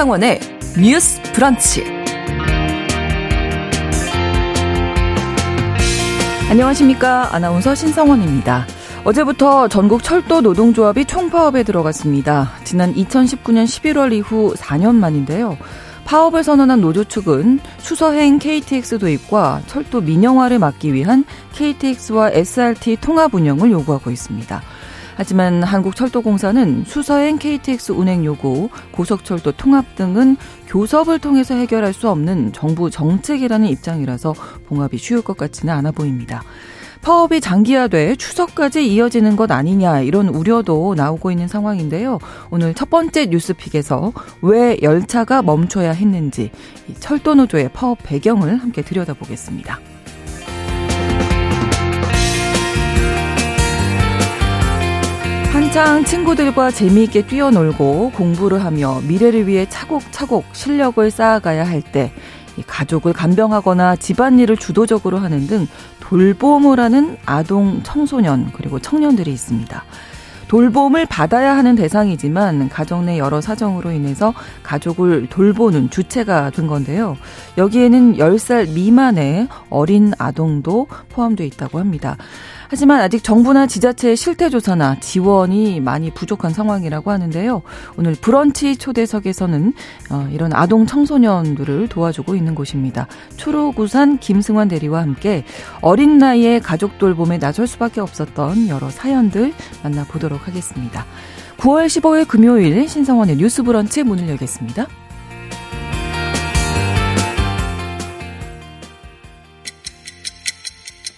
신성원의 뉴스 브런치. 안녕하십니까. 아나운서 신성원입니다. 어제부터 전국 철도 노동조합이 총파업에 들어갔습니다. 지난 2019년 11월 이후 4년 만인데요. 파업을 선언한 노조 측은 수서행 KTX 도입과 철도 민영화를 막기 위한 KTX와 SRT 통합 운영을 요구하고 있습니다. 하지만 한국철도공사는 수서행 KTX 운행 요구, 고속철도 통합 등은 교섭을 통해서 해결할 수 없는 정부 정책이라는 입장이라서 봉합이 쉬울 것 같지는 않아 보입니다. 파업이 장기화돼 추석까지 이어지는 것 아니냐 이런 우려도 나오고 있는 상황인데요. 오늘 첫 번째 뉴스픽에서 왜 열차가 멈춰야 했는지 철도노조의 파업 배경을 함께 들여다보겠습니다. 한창 친구들과 재미있게 뛰어놀고 공부를 하며 미래를 위해 차곡차곡 실력을 쌓아가야 할 때 가족을 간병하거나 집안일을 주도적으로 하는 등 돌봄을 하는 아동, 청소년, 그리고 청년들이 있습니다. 돌봄을 받아야 하는 대상이지만 가정 내 여러 사정으로 인해서 가족을 돌보는 주체가 된 건데요. 여기에는 10살 미만의 어린 아동도 포함되어 있다고 합니다. 하지만 아직 정부나 지자체의 실태조사나 지원이 많이 부족한 상황이라고 하는데요. 오늘 브런치 초대석에서는 어, 이런 아동 청소년들을 도와주고 있는 곳입니다. 초록우산 김승환 대리와 함께 어린 나이에 가족 돌봄에 나설 수밖에 없었던 여러 사연들 만나보도록 하겠습니다. 9월 15일 금요일 신성원의 뉴스 브런치 문을 열겠습니다.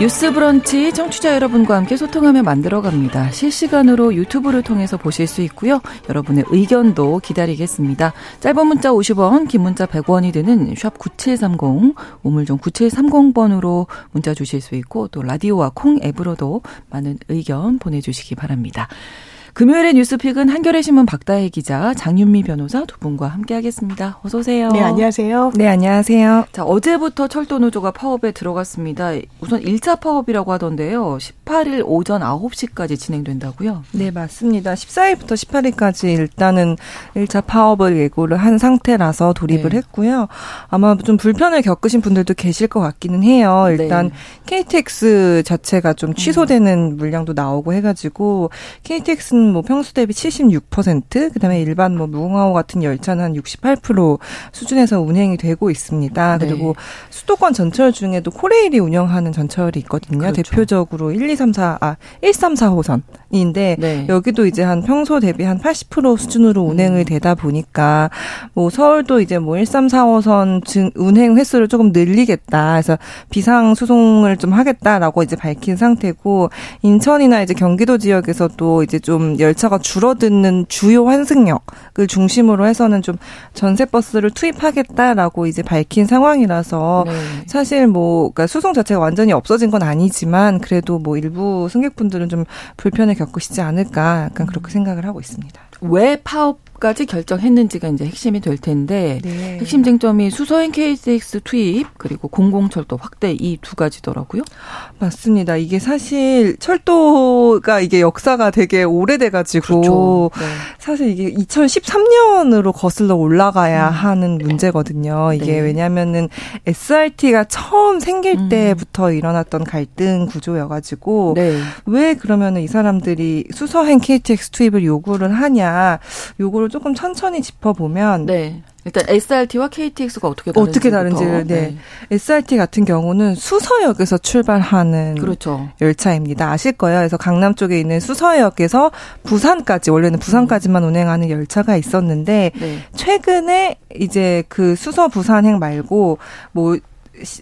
뉴스 브런치 청취자 여러분과 함께 소통하며 만들어갑니다. 실시간으로 유튜브를 통해서 보실 수 있고요. 여러분의 의견도 기다리겠습니다. 짧은 문자 50원, 긴 문자 100원이 드는 샵 9730, 우물정 9730번으로 문자 주실 수 있고 또 라디오와 콩 앱으로도 많은 의견 보내주시기 바랍니다. 금요일의 뉴스픽은 한겨레 신문 박다혜 기자, 장윤미 변호사 두 분과 함께하겠습니다. 어서 오세요. 네, 안녕하세요. 네, 안녕하세요. 자, 어제부터 철도 노조가 파업에 들어갔습니다. 우선 1차 파업이라고 하던데요. 18일 오전 9시까지 진행된다고요? 네, 맞습니다. 14일부터 18일까지 일단은 1차 파업을 예고를 한 상태라서 돌입을 네. 했고요. 아마 좀 불편을 겪으신 분들도 계실 것 같기는 해요. 일단 네. KTX 자체가 좀 취소되는 음. 물량도 나오고 해가지고 KTX는 뭐 평수 대비 76%, 그다음에 일반 뭐 무궁화호 같은 열차는 한 68% 수준에서 운행이 되고 있습니다. 네. 그리고 수도권 전철 중에도 코레일이 운영하는 전철이 있거든요. 그렇죠. 대표적으로 1, 2, 3, 4, 아, 1, 3, 4호선인데 네. 여기도 이제 한 평소 대비 한 80% 수준으로 운행을 음. 되다 보니까 뭐 서울도 이제 뭐 1, 3, 4호선 증, 운행 횟수를 조금 늘리겠다. 그래서 비상 수송을 좀 하겠다라고 이제 밝힌 상태고 인천이나 이제 경기도 지역에서도 이제 좀 열차가 줄어드는 주요 환승역을 중심으로 해서는 좀 전세 버스를 투입하겠다라고 이제 밝힌 상황이라서 네. 사실 뭐 그러니까 수송 자체가 완전히 없어진 건 아니지만 그래도 뭐 일부 승객분들은 좀 불편을 겪으시지 않을까 약간 그렇게 생각을 하고 있습니다. 왜 파업 까지 결정했는지가 이제 핵심이 될 텐데 네. 핵심 쟁점이 수소행 KTX 투입 그리고 공공철도 확대 이 두 가지더라고요. 맞습니다. 이게 사실 철도가 이게 역사가 되게 오래돼 가지고 그렇죠. 네. 사실 이게 2013년으로 거슬러 올라가야 음. 하는 문제거든요. 이게 네. 왜냐하면은 SRT가 처음 생길 음. 때부터 일어났던 갈등 구조여 가지고 네. 왜 그러면은 이 사람들이 수소행 KTX 투입을 요구를 하냐 요구를 조금 천천히 짚어보면 네. 일단 SRT와 KTX가 어떻게 다른지 어떻게 다른지를 네. 네. SRT 같은 경우는 수서역에서 출발하는 그렇죠. 열차입니다. 아실 거예요. 그래서 강남 쪽에 있는 수서역에서 부산까지 원래는 부산까지만 운행하는 열차가 있었는데 네. 최근에 이제 그 수서 부산행 말고 뭐뭐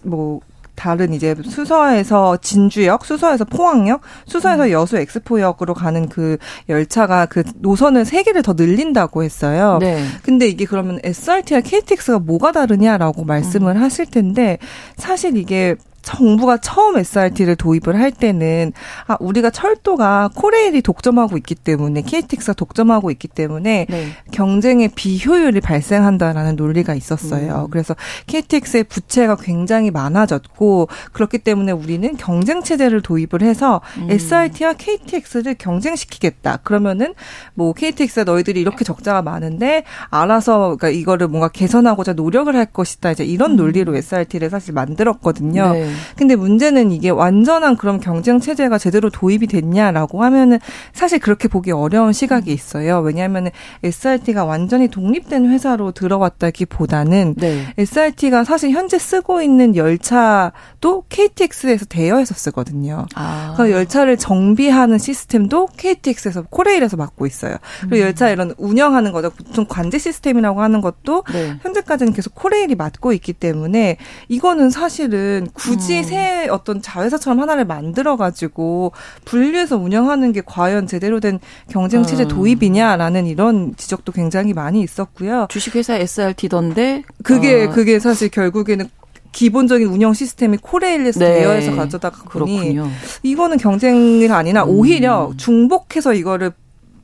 뭐 다른 이제 수서에서 진주역, 수서에서 포항역, 수서에서 음. 여수 엑스포역으로 가는 그 열차가 그 노선을 세 개를 더 늘린다고 했어요. 네. 근데 이게 그러면 SRT와 KTX가 뭐가 다르냐라고 말씀을 음. 하실 텐데 사실 이게 정부가 처음 SRT를 도입을 할 때는 아 우리가 철도가 코레일이 독점하고 있기 때문에 KTX가 독점하고 있기 때문에 네. 경쟁의 비효율이 발생한다라는 논리가 있었어요. 음. 그래서 KTX의 부채가 굉장히 많아졌고 그렇기 때문에 우리는 경쟁 체제를 도입을 해서 음. SRT와 KTX를 경쟁시키겠다. 그러면은 뭐 KTX가 너희들이 이렇게 적자가 많은데 알아서 그러니까 이거를 뭔가 개선하고자 노력을 할 것이다. 이제 이런 음. 논리로 SRT를 사실 만들었거든요. 네. 근데 문제는 이게 완전한 그런 경쟁 체제가 제대로 도입이 됐냐라고 하면은 사실 그렇게 보기 어려운 시각이 있어요. 왜냐하면 SRT가 완전히 독립된 회사로 들어왔다기보다는 네. SRT가 사실 현재 쓰고 있는 열차도 KTX에서 대여해서 쓰거든요. 아. 그 열차를 정비하는 시스템도 KTX에서 코레일에서 맡고 있어요. 그리고 음. 열차 이런 운영하는 거죠. 보통 관제 시스템이라고 하는 것도 네. 현재까지는 계속 코레일이 맡고 있기 때문에 이거는 사실은 굳이 음. 새 어떤 자회사처럼 하나를 만들어 가지고 분리해서 운영하는 게 과연 제대로 된 경쟁 체제 음. 도입이냐라는 이런 지적도 굉장히 많이 있었고요. 주식회사 SRT던데 그게 어. 그게 사실 결국에는 기본적인 운영 시스템이 코레일에서 네. 대여해서 가져다가 보니 이거는 경쟁이 아니라 오히려 음. 중복해서 이거를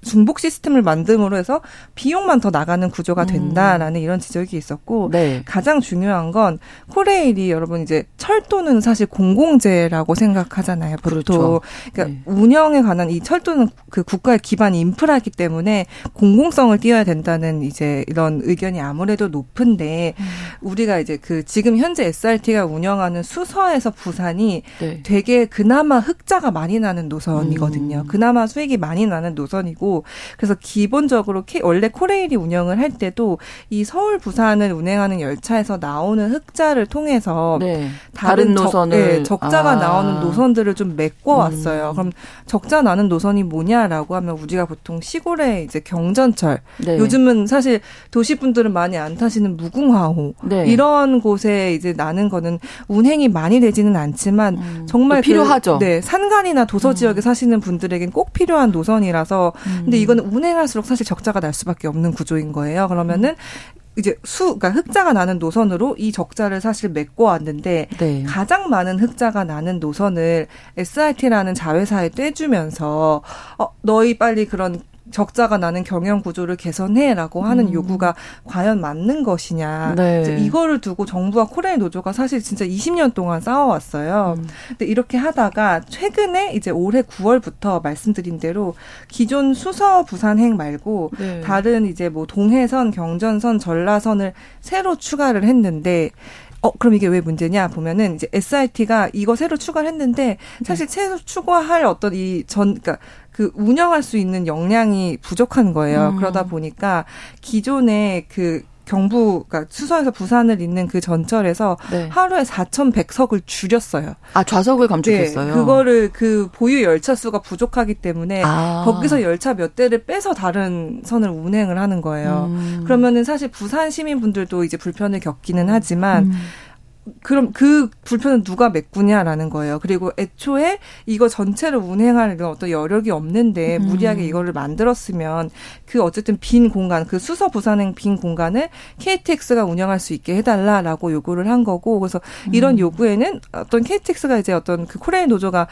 중복 시스템을 만듦으로 해서 비용만 더 나가는 구조가 음. 된다라는 음. 이런 지적이 있었고 네. 가장 중요한 건 코레일이 여러분 이제 철도는 사실 공공재라고 생각하잖아요. 보통 그렇죠. 그러니까 네. 운영에 관한 이 철도는 그 국가의 기반 인프라이기 때문에 공공성을 띄어야 된다는 이제 이런 의견이 아무래도 높은데 음. 우리가 이제 그 지금 현재 SRT가 운영하는 수서에서 부산이 네. 되게 그나마 흑자가 많이 나는 노선이거든요. 음. 그나마 수익이 많이 나는 노선이고 그래서 기본적으로 원래 코레일이 운영을 할 때도 이 서울 부산을 운행하는 열차에서 나오는 흑자를 통해서 네. 다른, 다른 노선을 적, 네, 적자가 아. 나오는 노선들을 좀 메꿔 왔어요. 음. 그럼 적자 나는 노선이 뭐냐라고 하면 우리가 보통 시골에 이제 경전철 네. 요즘은 사실 도시 분들은 많이 안 타시는 무궁화호 네. 이런 곳에 이제 나는 거는 운행이 많이 되지는 않지만 음. 정말 그 필요하죠. 그, 네 산간이나 도서 지역에 음. 사시는 분들에겐 꼭 필요한 노선이라서 음. 근데 이거는 운행할수록 사실 적자가 날 수밖에 없는 구조인 거예요. 그러면은 이제 수, 그러니까 흑자가 나는 노선으로 이 적자를 사실 메꿔 왔는데 네. 가장 많은 흑자가 나는 노선을 SRT라는 자회사에 떼주면서 어 너희 빨리 그런 적자가 나는 경영 구조를 개선해라고 하는 음. 요구가 과연 맞는 것이냐. 네. 이거를 두고 정부와 코레일 노조가 사실 진짜 20년 동안 싸워왔어요. 음. 근데 이렇게 하다가 최근에 이제 올해 9월부터 말씀드린 대로 기존 수서 부산행 말고 네. 다른 이제 뭐 동해선, 경전선, 전라선을 새로 추가를 했는데 어, 그럼 이게 왜 문제냐 보면은 이제 SRT가 이거 새로 추가를 했는데 사실 새로 추가할 어떤 이 전, 그러니까 그 운영할 수 있는 역량이 부족한 거예요. 음. 그러다 보니까 기존의 그 경부, 그러니까 수서에서 부산을 잇는 그 전철에서 네. 하루에 4,100석을 줄였어요. 아, 좌석을 감축했어요? 네, 그거를 그 보유 열차 수가 부족하기 때문에 아. 거기서 열차 몇 대를 빼서 다른 선을 운행을 하는 거예요. 음. 그러면은 사실 부산 시민분들도 이제 불편을 겪기는 하지만 음. 그럼 그 불편은 누가 메꾸냐라는 거예요. 그리고 애초에 이거 전체를 운행할 어떤 여력이 없는데 음. 무리하게 이거를 만들었으면 그 어쨌든 빈 공간, 그 수서 부산행 빈 공간을 KTX가 운영할 수 있게 해달라라고 요구를 한 거고 그래서 이런 음. 요구에는 어떤 KTX가 이제 어떤 그 코레일 노조가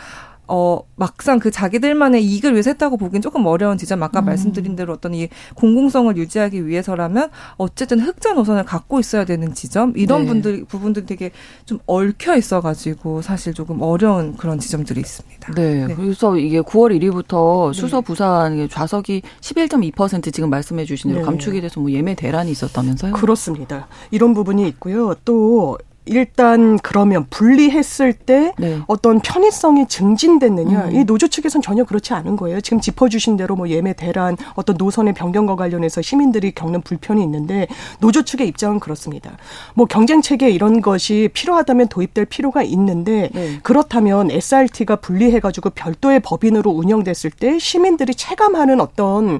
어, 막상 그 자기들만의 이익을 위해서 했다고 보기엔 조금 어려운 지점, 아까 음. 말씀드린 대로 어떤 이 공공성을 유지하기 위해서라면 어쨌든 흑자 노선을 갖고 있어야 되는 지점, 이런 네. 분들, 부분들 되게 좀 얽혀 있어가지고 사실 조금 어려운 그런 지점들이 있습니다. 네. 네. 그래서 이게 9월 1일부터 수서 부산 좌석이 11.2% 지금 말씀해 주신 대로 네. 감축이 돼서 뭐 예매 대란이 있었다면서요? 그렇습니다. 이런 부분이 있고요. 또 일단 그러면 분리했을 때 네. 어떤 편의성이 증진됐느냐 음. 이 노조 측에서는 전혀 그렇지 않은 거예요. 지금 짚어주신 대로 뭐 예매 대란 어떤 노선의 변경과 관련해서 시민들이 겪는 불편이 있는데 노조 측의 입장은 그렇습니다. 뭐 경쟁 체계 이런 것이 필요하다면 도입될 필요가 있는데 네. 그렇다면 SRT가 분리해가지고 별도의 법인으로 운영됐을 때 시민들이 체감하는 어떤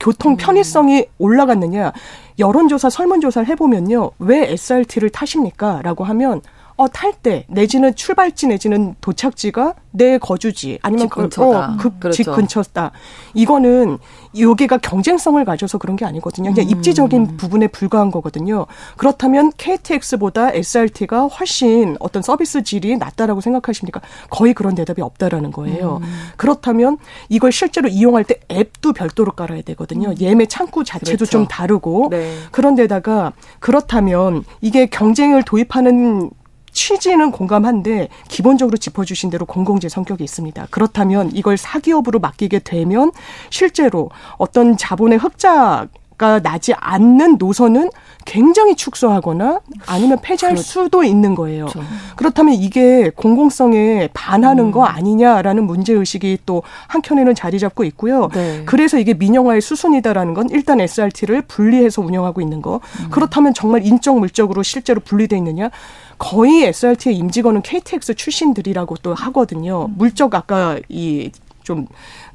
교통 음. 편의성이 올라갔느냐 여론조사 설문조사를 해보면요 왜 SRT를 타십니까? 라고 하면 어, 탈 때 내지는 출발지 내지는 도착지가 내 거주지 아니면 집 근처다. 어, 그, 그렇죠. 집 근처다. 이거는 여기가 경쟁성을 가져서 그런 게 아니거든요. 그냥 음. 입지적인 부분에 불과한 거거든요. 그렇다면 KTX보다 SRT가 훨씬 어떤 서비스 질이 낮다라고 생각하십니까? 거의 그런 대답이 없다라는 거예요. 음. 그렇다면 이걸 실제로 이용할 때 앱도 별도로 깔아야 되거든요. 음. 예매 창구 자체도 그렇죠. 좀 다르고 네. 그런데다가 그렇다면 이게 경쟁을 도입하는 취지는 공감한데 기본적으로 짚어주신 대로 공공재 성격이 있습니다. 그렇다면 이걸 사기업으로 맡기게 되면 실제로 어떤 자본의 흑자 가 나지 않는 노선은 굉장히 축소하거나 아니면 폐지할 그렇죠. 수도 있는 거예요. 그렇죠. 그렇다면 이게 공공성에 반하는 음. 거 아니냐라는 문제 의식이 또 한켠에는 자리 잡고 있고요. 네. 그래서 이게 민영화의 수순이다라는 건 일단 SRT를 분리해서 운영하고 있는 거. 음. 그렇다면 정말 인적 물적으로 실제로 분리돼 있느냐? 거의 SRT의 임직원은 KTX 출신들이라고 또 하거든요. 음. 물적 아까 이 좀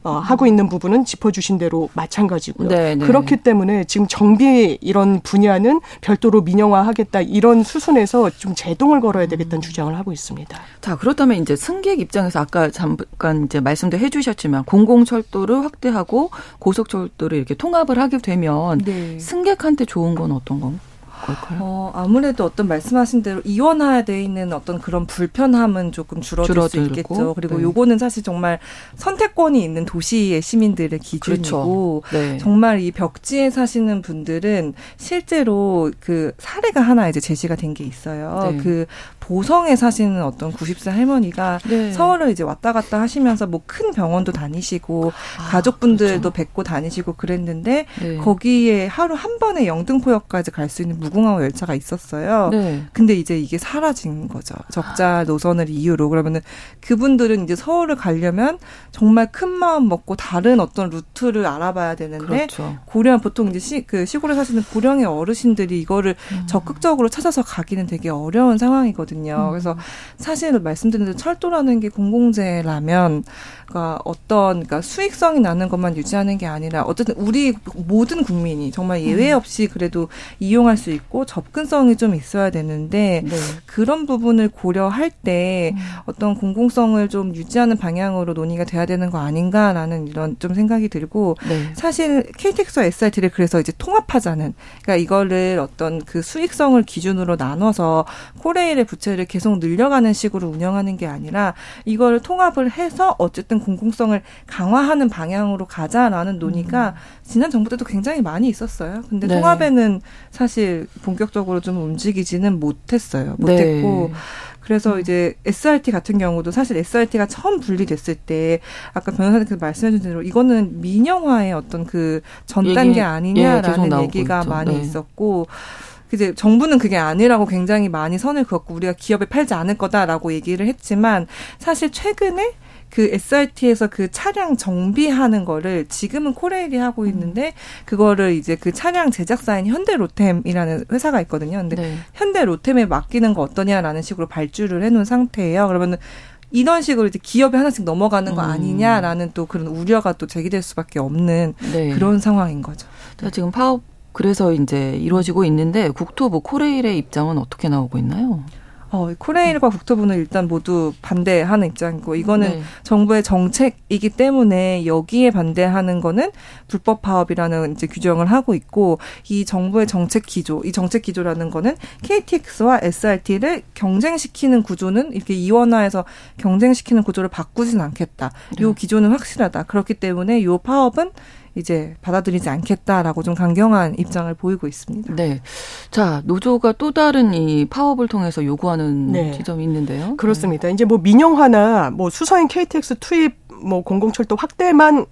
어, 하고 있는 부분은 짚어주신 대로 마찬가지고요. 네네. 네. 그렇기 때문에 지금 정비 이런 분야는 별도로 민영화하겠다 이런 수순에서 좀 제동을 걸어야 되겠다는 음. 주장을 하고 있습니다. 자 그렇다면 이제 승객 입장에서 아까 잠깐 이제 말씀도 해주셨지만 공공철도를 확대하고 고속철도를 이렇게 통합을 하게 되면 네. 승객한테 좋은 건 어떤 건가요? 걸까요? 어, 아무래도 어떤 말씀하신 대로 이원화되어 있는 어떤 그런 불편함은 조금 줄어들 줄어들고, 수 있겠죠. 그리고 네. 요거는 사실 정말 선택권이 있는 도시의 시민들의 기준이고 그렇죠. 네. 정말 이 벽지에 사시는 분들은 실제로 그 사례가 하나 이제 제시가 된 게 있어요. 네. 그 보성에 사시는 어떤 90세 할머니가 네. 서울을 이제 왔다 갔다 하시면서 뭐 큰 병원도 다니시고 아, 가족분들도 그렇죠. 뵙고 다니시고 그랬는데 네. 거기에 하루 한 번에 영등포역까지 갈 수 있는 무궁화 열차가 있었어요. 네. 근데 이제 이게 사라진 거죠. 적자 노선을 이유로 그러면은 그분들은 이제 서울을 가려면 정말 큰 마음 먹고 다른 어떤 루트를 알아봐야 되는데 그렇죠. 고령 보통 이제 시, 그 시골에 사시는 고령의 어르신들이 이거를 음. 적극적으로 찾아서 가기는 되게 어려운 상황이거든요. 음. 그래서 사실 말씀드린 대로 철도라는 게 공공재라면 그러니까 어떤 그러니까 수익성이 나는 것만 유지하는 게 아니라 어쨌든 우리 모든 국민이 정말 예외 음. 없이 그래도 이용할 수 있고 접근성이 좀 있어야 되는데 네. 그런 부분을 고려할 때 음. 어떤 공공성을 좀 유지하는 방향으로 논의가 돼야 되는 거 아닌가라는 이런 좀 생각이 들고 네. 사실 KTX와 SRT를 그래서 이제 통합하자는 그러니까 이거를 어떤 그 수익성을 기준으로 나눠서 코레일의 부채를 계속 늘려가는 식으로 운영하는 게 아니라 이걸 통합을 해서 어쨌든 공공성을 강화하는 방향으로 가자라는 논의가 음. 지난 정부 때도 굉장히 많이 있었어요. 근데 네. 통합에는 사실 본격적으로 좀 움직이지는 못했어요. 못했고 네. 그래서 음. 이제 SRT 같은 경우도 사실 SRT가 처음 분리됐을 때 아까 변호사님께서 말씀해주신 대로 이거는 민영화의 어떤 그 전 단계 아니냐라는 예, 얘기가 있죠. 많이 네. 있었고 이제 정부는 그게 아니라고 굉장히 많이 선을 그었고 우리가 기업에 팔지 않을 거다라고 얘기를 했지만 사실 최근에 그 SRT에서 그 차량 정비하는 거를 지금은 코레일이 하고 음. 있는데 그거를 이제 그 차량 제작사인 현대로템이라는 회사가 있거든요. 근데 네. 현대로템에 맡기는 거 어떠냐라는 식으로 발주를 해놓은 상태예요. 그러면은 이런 식으로 이제 기업에 하나씩 넘어가는 거 음. 아니냐라는 또 그런 우려가 또 제기될 수밖에 없는 네. 그런 상황인 거죠. 자, 지금 파업 그래서 이제 이루어지고 있는데 국토부 코레일의 입장은 어떻게 나오고 있나요? 어, 코레일과 국토부는 일단 모두 반대하는 입장이고 이거는 네. 정부의 정책이기 때문에 여기에 반대하는 거는 불법 파업이라는 이제 규정을 하고 있고 이 정부의 정책 기조, 이 정책 기조라는 거는 KTX와 SRT를 경쟁시키는 구조는 이렇게 이원화해서 경쟁시키는 구조를 바꾸진 않겠다. 네. 요 기조는 확실하다. 그렇기 때문에 요 파업은 이제 받아들이지 않겠다라고 좀 강경한 입장을 보이고 있습니다. 네. 자, 노조가 또 다른 이 파업을 통해서 요구하는 네. 지점이 있는데요. 그렇습니다. 네. 이제 뭐 민영화나 뭐 수서인 KTX 투입 뭐 공공철도 확대만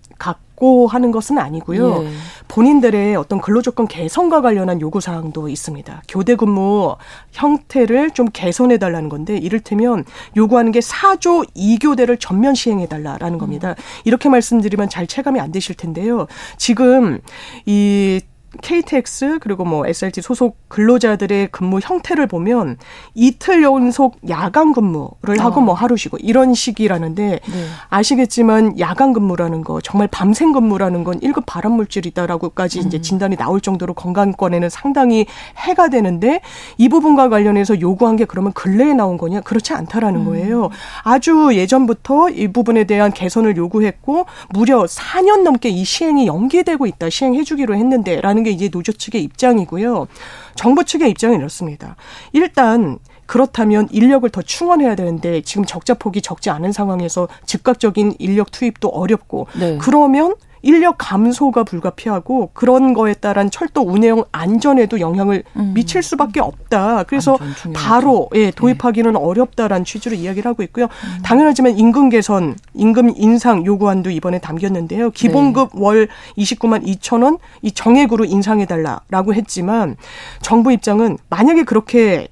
갖고 하는 것은 아니고요. 예. 본인들의 어떤 근로조건 개선과 관련한 요구 사항도 있습니다. 교대 근무 형태를 좀 개선해 달라는 건데 이를테면 요구하는 게 4조 2교대를 전면 시행해 달라라는 겁니다. 음. 이렇게 말씀드리면 잘 체감이 안 되실 텐데요. 지금 이 KTX 그리고 뭐 SRT 소속 근로자들의 근무 형태를 보면 이틀 연속 야간 근무를 하고 어. 뭐 하루 쉬고 이런 식이라는데 네. 아시겠지만 야간 근무라는 거 정말 밤샘 근무라는 건 1급 발암 물질이다라고까지 음. 이제 진단이 나올 정도로 건강권에는 상당히 해가 되는데 이 부분과 관련해서 요구한 게 그러면 근래에 나온 거냐 그렇지 않다라는 음. 거예요. 아주 예전부터 이 부분에 대한 개선을 요구했고 무려 4년 넘게 이 시행이 연기되고 있다 시행해 주기로 했는데라는 게 이제 노조 측의 입장이고요. 정부 측의 입장은 이렇습니다. 일단 그렇다면 인력을 더 충원해야 되는데 지금 적자 폭이 적지 않은 상황에서 즉각적인 인력 투입도 어렵고 네. 그러면 인력 감소가 불가피하고 그런 거에 따른 철도 운행 안전에도 영향을 음. 미칠 수밖에 없다. 그래서 바로 예, 도입하기는 네. 어렵다라는 취지로 이야기를 하고 있고요. 음. 당연하지만 임금 개선, 임금 인상 요구안도 이번에 담겼는데요. 기본급 네. 월 29만 2천 원 이 정액으로 인상해 달라라고 했지만 정부 입장은 만약에 그렇게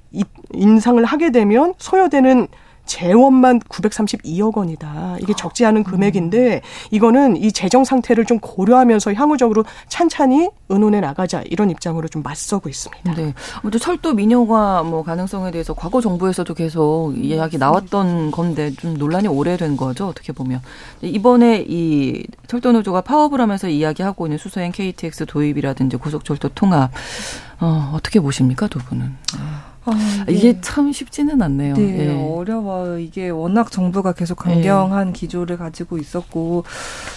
인상을 하게 되면 소요되는 재원만 932억 원이다. 이게 적지 않은 금액인데 이거는 이 재정 상태를 좀 고려하면서 향후적으로 찬찬히 의논해 나가자 이런 입장으로 좀 맞서고 있습니다. 네. 아무튼 철도 민영화 뭐 가능성에 대해서 과거 정부에서도 계속 이야기 나왔던 건데 좀 논란이 오래된 거죠. 어떻게 보면 이번에 이 철도 노조가 파업을 하면서 이야기하고 있는 수소행 KTX 도입이라든지 고속철도 통합 어, 어떻게 보십니까 두 분은? 네. 아, 네. 이게 참 쉽지는 않네요. 네, 네, 어려워요. 이게 워낙 정부가 계속 강경한 네. 기조를 가지고 있었고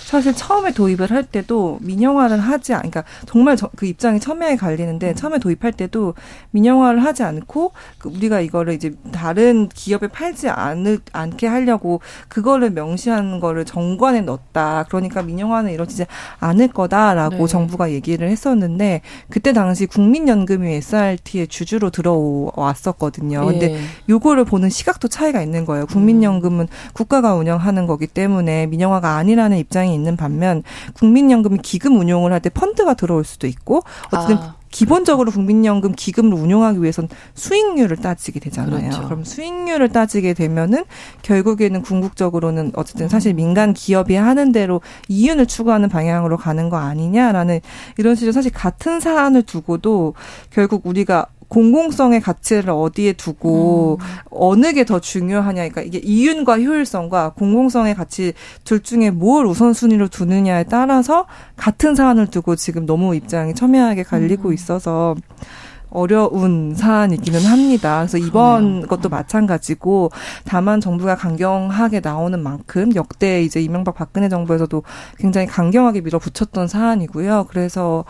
사실 처음에 도입을 할 때도 민영화를 하지 않, 그러니까 정말 저, 그 입장이 첨예하게 갈리는데 음. 처음에 도입할 때도 민영화를 하지 않고 그 우리가 이거를 이제 다른 기업에 팔지 않을 않게 하려고 그거를 명시한 거를 정관에 넣었다. 그러니까 민영화는 이루어지지 않을 거다라고 네. 정부가 얘기를 했었는데 그때 당시 국민연금이 SRT의 주주로 들어오 왔었거든요. 근데 예. 요거를 보는 시각도 차이가 있는 거예요. 국민연금은 국가가 운영하는 거기 때문에 민영화가 아니라는 입장이 있는 반면 국민연금이 기금 운용을 할 때 펀드가 들어올 수도 있고 어쨌든 아. 기본적으로 국민연금 기금을 운용하기 위해선 수익률을 따지게 되잖아요. 그렇죠. 그럼 수익률을 따지게 되면은 결국에는 궁극적으로는 어쨌든 사실 민간 기업이 하는 대로 이윤을 추구하는 방향으로 가는 거 아니냐라는 이런 식으로 사실 같은 사안을 두고도 결국 우리가 공공성의 가치를 어디에 두고 음. 어느 게 더 중요하냐. 그러니까 이게 이윤과 효율성과 공공성의 가치 둘 중에 뭘 우선순위로 두느냐에 따라서 같은 사안을 두고 지금 너무 입장이 첨예하게 갈리고 음. 있어서 어려운 사안이기는 합니다. 그래서 이번 그러네요. 것도 마찬가지고 다만 정부가 강경하게 나오는 만큼 역대 이제 이명박 박근혜 정부에서도 굉장히 강경하게 밀어붙였던 사안이고요. 그래서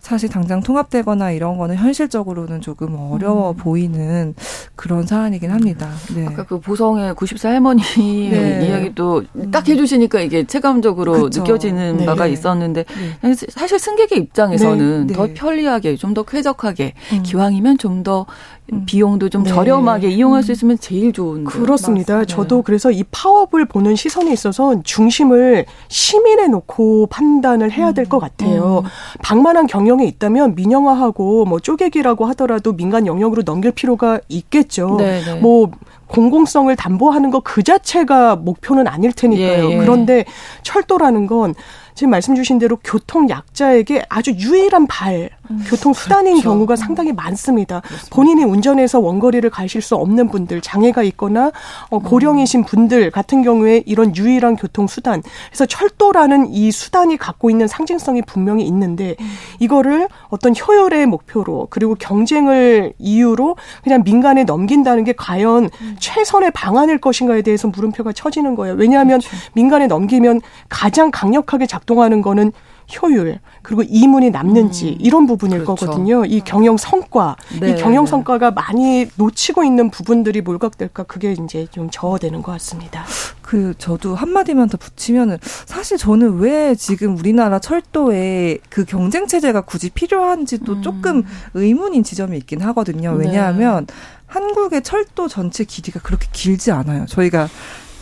사실 당장 통합되거나 이런 거는 현실적으로는 조금 어려워 음. 보이는 그런 사안이긴 합니다. 네. 아까 그 보성의 90세 할머니 네. 이야기도 딱 해주시니까 이게 체감적으로 그쵸. 느껴지는 네. 바가 있었는데 네. 사실 승객의 입장에서는 네. 더 네. 편리하게 좀 더 쾌적하게 음. 기왕이면 좀더 음. 비용도 좀 네. 저렴하게 이용할 수 있으면 제일 좋은 그렇습니다. 맞습니다. 저도 그래서 이 파업을 보는 시선에 있어서 중심을 시민에 놓고 판단을 해야 될것 음. 같아요. 음. 방만한 경영 에 있다면 민영화하고 뭐 쪼개기라고 하더라도 민간 영역으로 넘길 필요가 있겠죠. 네네. 네. 뭐 공공성을 담보하는 것 그 자체가 목표는 아닐 테니까요. 예, 예. 그런데 철도라는 건 지금 말씀 주신 대로 교통 약자에게 아주 유일한 발 음, 교통 수단인 그렇죠. 경우가 상당히 많습니다. 그렇습니다. 본인이 운전해서 원거리를 가실 수 없는 분들, 장애가 있거나 어, 음. 고령이신 분들 같은 경우에 이런 유일한 교통 수단. 그래서 철도라는 이 수단이 갖고 있는 상징성이 분명히 있는데 음. 이거를 어떤 효율의 목표로 그리고 경쟁을 이유로 그냥 민간에 넘긴다는 게 과연 최선의 방안일 것인가에 대해서 물음표가 쳐지는 거예요. 왜냐하면 그렇죠. 민간에 넘기면 가장 강력하게 작동하는 거는 효율 그리고 이문이 남는지 음, 이런 부분일 그렇죠. 거거든요. 이 경영 성과, 네. 이 경영 성과가 많이 놓치고 있는 부분들이 몰각될까 그게 이제 좀 저어되는 것 같습니다. 그 저도 한 마디만 더 붙이면은 사실 저는 왜 지금 우리나라 철도에 그 경쟁 체제가 굳이 필요한지도 음. 조금 의문인 지점이 있긴 하거든요. 네. 왜냐하면 네. 한국의 철도 전체 길이가 그렇게 길지 않아요. 저희가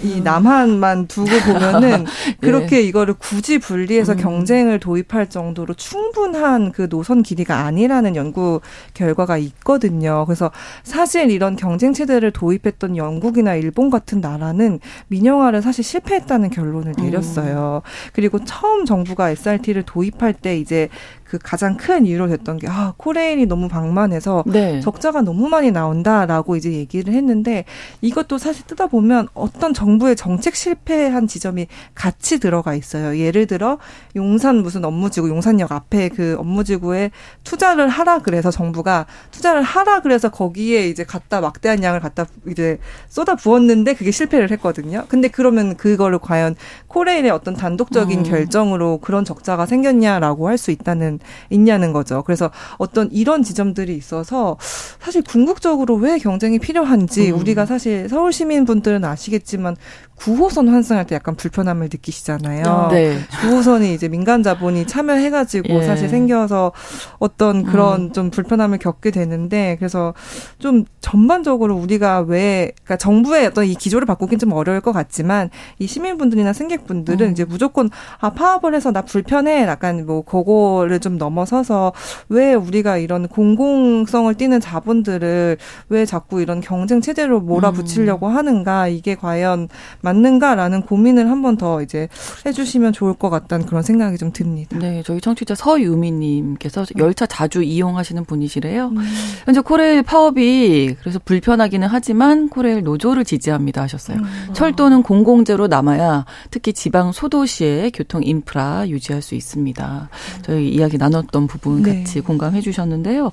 이 남한만 두고 보면은 예. 그렇게 이거를 굳이 분리해서 음. 경쟁을 도입할 정도로 충분한 그 노선 길이가 아니라는 연구 결과가 있거든요. 그래서 사실 이런 경쟁 체제를 도입했던 영국이나 일본 같은 나라는 민영화를 사실 실패했다는 결론을 음. 내렸어요. 음. 그리고 처음 정부가 SRT를 도입할 때 이제 그 가장 큰 이유로 됐던 게 아, 코레일이 너무 방만해서 네. 적자가 너무 많이 나온다라고 이제 얘기를 했는데 이것도 사실 뜯어 보면 어떤 정부의 정책 실패한 지점이 같이 들어가 있어요. 예를 들어 용산 무슨 업무지구 용산역 앞에 그 업무지구에 투자를 하라 그래서 정부가 투자를 하라 그래서 거기에 이제 갖다 막대한 양을 갖다 이제 쏟아 부었는데 그게 실패를 했거든요. 근데 그러면 그거를 과연 코레일의 어떤 단독적인 음. 결정으로 그런 적자가 생겼냐라고 할 수 있다는 있냐는 거죠. 그래서 어떤 이런 지점들이 있어서 사실 궁극적으로 왜 경쟁이 필요한지 음. 우리가 사실 서울 시민분들은 아시겠지만 9호선 환승할 때 약간 불편함을 느끼시잖아요. 네. 9호선이 이제 민간 자본이 참여해가지고 예. 사실 생겨서 어떤 그런 음. 좀 불편함을 겪게 되는데 그래서 좀 전반적으로 우리가 왜 그러니까 정부의 어떤 이 기조를 바꾸긴 좀 어려울 것 같지만 이 시민분들이나 승객분들은 음. 이제 무조건 아 파업을 해서 나 불편해 약간 뭐 그거를 좀 넘어서서 왜 우리가 이런 공공성을 띠는 자본들을 왜 자꾸 이런 경쟁 체제로 몰아붙이려고 음. 하는가 이게 과연 맞는가라는 고민을 한 번 더 이제 해주시면 좋을 것 같다는 그런 생각이 좀 듭니다. 네, 저희 청취자 서유미님께서 열차 자주 이용하시는 분이시래요. 음. 현재 코레일 파업이 그래서 불편하기는 하지만 코레일 노조를 지지합니다 하셨어요. 음. 철도는 공공재로 남아야 특히 지방 소도시의 교통 인프라 유지할 수 있습니다. 저희 이야기 나눴던 부분 네. 같이 공감해 주셨는데요.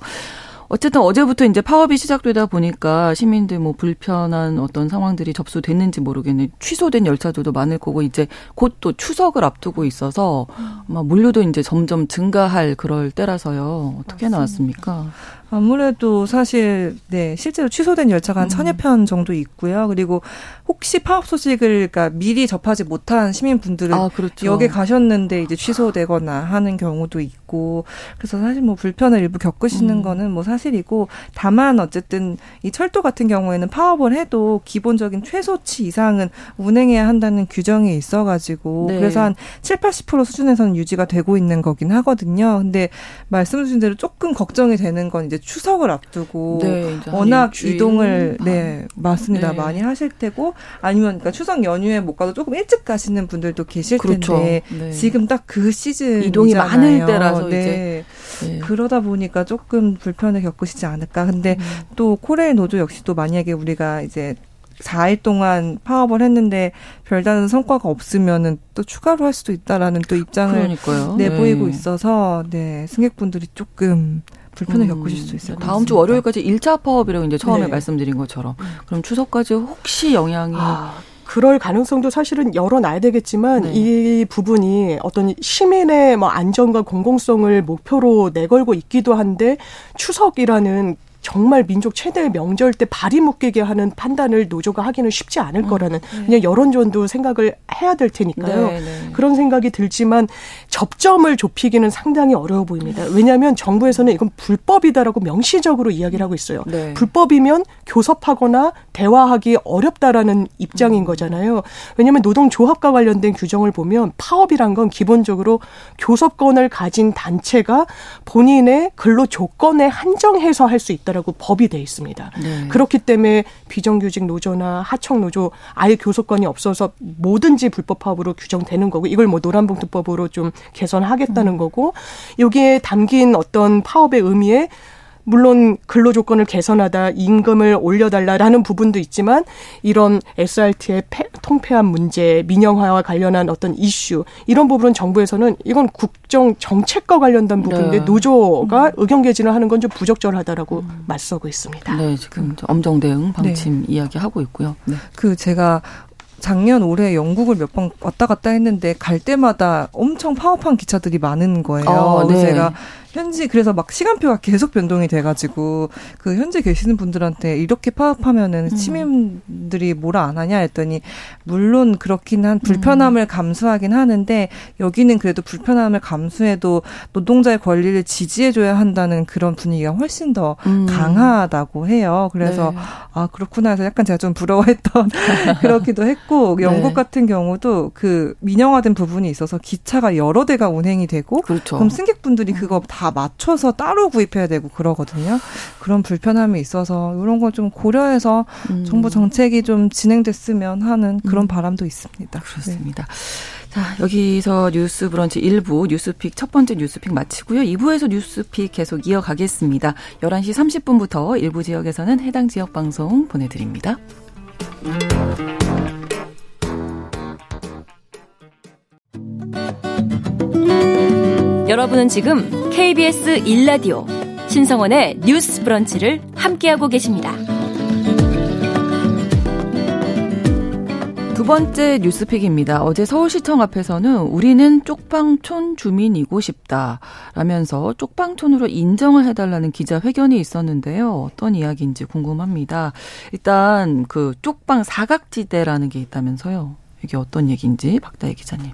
어쨌든 어제부터 이제 파업이 시작되다 보니까 시민들 뭐 불편한 어떤 상황들이 접수됐는지 모르겠네. 취소된 열차들도 많을 거고 이제 곧 또 추석을 앞두고 있어서 아마 물류도 이제 점점 증가할 그럴 때라서요. 어떻게 맞습니다. 나왔습니까? 아무래도 사실 네 실제로 취소된 열차가 한 음. 천여 편 정도 있고요. 그리고 혹시 파업 소식을 그러니까 미리 접하지 못한 시민분들은 아, 그렇죠. 역에 가셨는데 이제 취소되거나 하는 경우도 있고 그래서 사실 뭐 불편을 일부 겪으시는 음. 거는 뭐 사실이고 다만 어쨌든 이 철도 같은 경우에는 파업을 해도 기본적인 최소치 이상은 운행해야 한다는 규정이 있어가지고 네. 그래서 한 7, 80% 수준에서는 유지가 되고 있는 거긴 하거든요. 근데 말씀 주신 대로 조금 걱정이 되는 건 이제 추석을 앞두고 네, 워낙 이동을 네 맞습니다 네. 많이 하실 테고 아니면 그러니까 추석 연휴에 못 가도 조금 일찍 가시는 분들도 계실 그렇죠. 텐데 네. 지금 딱 그 시즌 이동이 많을 때라서 네. 이제 네. 그러다 보니까 조금 불편을 겪으시지 않을까. 근데 음. 또 코레일 노조 역시도 만약에 우리가 이제 4일 동안 파업을 했는데 별다른 성과가 없으면은 또 추가로 할 수도 있다라는 또 입장을 그러니까요. 내보이고 네. 있어서 네 승객분들이 조금 불편을 음, 겪으실 수 있을 것 다음 같습니다. 주 월요일까지 1차 파업이라고 이제 처음에 네. 말씀드린 것처럼 음. 그럼 추석까지 혹시 영향이 아. 그럴 가능성도 사실은 열어놔야 되겠지만 네. 이 부분이 어떤 시민의 뭐 안전과 공공성을 목표로 내걸고 있기도 한데 추석이라는 정말 민족 최대의 명절 때 발이 묶이게 하는 판단을 노조가 하기는 쉽지 않을 음, 거라는 네. 그냥 여론전도 생각을 해야 될 테니까요. 네, 네. 그런 생각이 들지만 접점을 좁히기는 상당히 어려워 보입니다. 왜냐하면 정부에서는 이건 불법이다라고 명시적으로 이야기를 하고 있어요. 네. 불법이면 교섭하거나 대화하기 어렵다라는 입장인 음. 거잖아요. 왜냐하면 노동조합과 관련된 규정을 보면 파업이란 건 기본적으로 교섭권을 가진 단체가 본인의 근로 조건에 한정해서 할 수 있다. 라고 법이 돼 있습니다. 네. 그렇기 때문에 비정규직 노조나 하청 노조 아예 교섭권이 없어서 뭐든지 불법 파업으로 규정되는 거고 이걸 뭐 노란봉투법으로 좀 개선하겠다는 음. 거고 여기에 담긴 어떤 파업의 의미에 물론 근로 조건을 개선하다 임금을 올려달라라는 부분도 있지만 이런 SRT의 폐, 통폐합 문제, 민영화와 관련한 어떤 이슈 이런 부분은 정부에서는 이건 국정 정책과 관련된 부분인데 네. 노조가 음. 의견 개진을 하는 건 좀 부적절하다라고 음. 맞서고 있습니다. 네, 지금 엄정 대응 방침 네. 이야기 하고 있고요. 네. 그 제가 작년 올해 영국을 몇 번 왔다 갔다 했는데 갈 때마다 엄청 파업한 기차들이 많은 거예요. 어, 네. 제가 현지 그래서 막 시간표가 계속 변동이 돼가지고 그 현재 계시는 분들한테 이렇게 파업하면은 음. 시민들이 뭐라 안 하냐 했더니 물론 그렇긴 한 불편함을 음. 감수하긴 하는데 여기는 그래도 불편함을 감수해도 노동자의 권리를 지지해줘야 한다는 그런 분위기가 훨씬 더 음. 강하다고 해요. 그래서 네. 아 그렇구나 해서 약간 제가 좀 부러워했던 그렇기도 했고 영국 네. 같은 경우도 그 민영화된 부분이 있어서 기차가 여러 대가 운행이 되고 그렇죠. 그럼 승객분들이 그거 다다 맞춰서 따로 구입해야 되고 그러거든요. 그런 불편함이 있어서 이런 걸 좀 고려해서 음. 정부 정책이 좀 진행됐으면 하는 그런 음. 바람도 있습니다. 그렇습니다. 네. 자, 여기서 뉴스 브런치 1부 뉴스픽 첫 번째 뉴스픽 마치고요. 2부에서 뉴스픽 계속 이어가겠습니다. 11시 30분부터 일부 지역에서는 해당 지역 방송 보내드립니다. 여러분은 지금 KBS 1라디오 신성원의 뉴스 브런치를 함께하고 계십니다. 두 번째 뉴스픽입니다. 어제 서울시청 앞에서는 우리는 쪽방촌 주민이고 싶다 라면서 쪽방촌으로 인정을 해달라는 기자회견이 있었는데요. 어떤 이야기인지 궁금합니다. 일단 그 쪽방 사각지대라는 게 있다면서요. 이게 어떤 얘기인지 박다혜 기자님.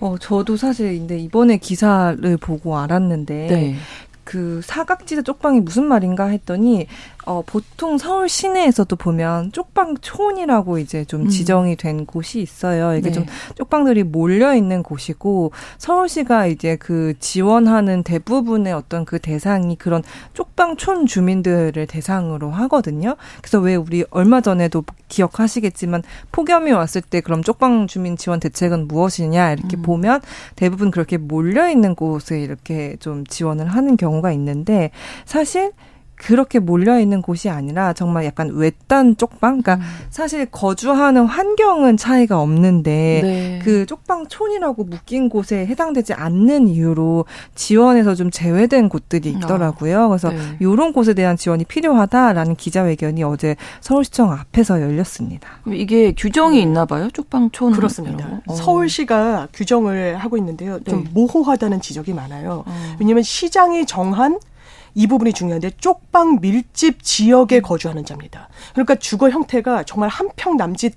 어, 저도 사실 근데 이번에 기사를 보고 알았는데 네. 그 사각지대 쪽방이 무슨 말인가 했더니 어, 보통 서울 시내에서도 보면 쪽방촌이라고 이제 좀 음. 지정이 된 곳이 있어요. 이게 네. 좀 쪽방들이 몰려 있는 곳이고 서울시가 이제 그 지원하는 대부분의 어떤 그 대상이 그런 쪽방촌 주민들을 대상으로 하거든요. 그래서 왜 우리 얼마 전에도 기억하시겠지만 폭염이 왔을 때 그럼 쪽방 주민 지원 대책은 무엇이냐 이렇게 음. 보면 대부분 그렇게 몰려 있는 곳에 이렇게 좀 지원을 하는 경우가 있는데 사실 그렇게 몰려 있는 곳이 아니라 정말 약간 외딴 쪽방, 그러니까 음. 사실 거주하는 환경은 차이가 없는데 네. 그 쪽방촌이라고 묶인 곳에 해당되지 않는 이유로 지원에서 좀 제외된 곳들이 아, 있더라고요. 그래서 네. 이런 곳에 대한 지원이 필요하다라는 기자회견이 어제 서울시청 앞에서 열렸습니다. 이게 규정이 있나 봐요, 쪽방촌. 그렇습니다. 어. 서울시가 규정을 하고 있는데요. 좀 네. 모호하다는 지적이 많아요. 어. 왜냐하면 시장이 정한 이 부분이 중요한데 쪽방 밀집 지역에 거주하는 자입니다. 그러니까 주거 형태가 정말 한 평 남짓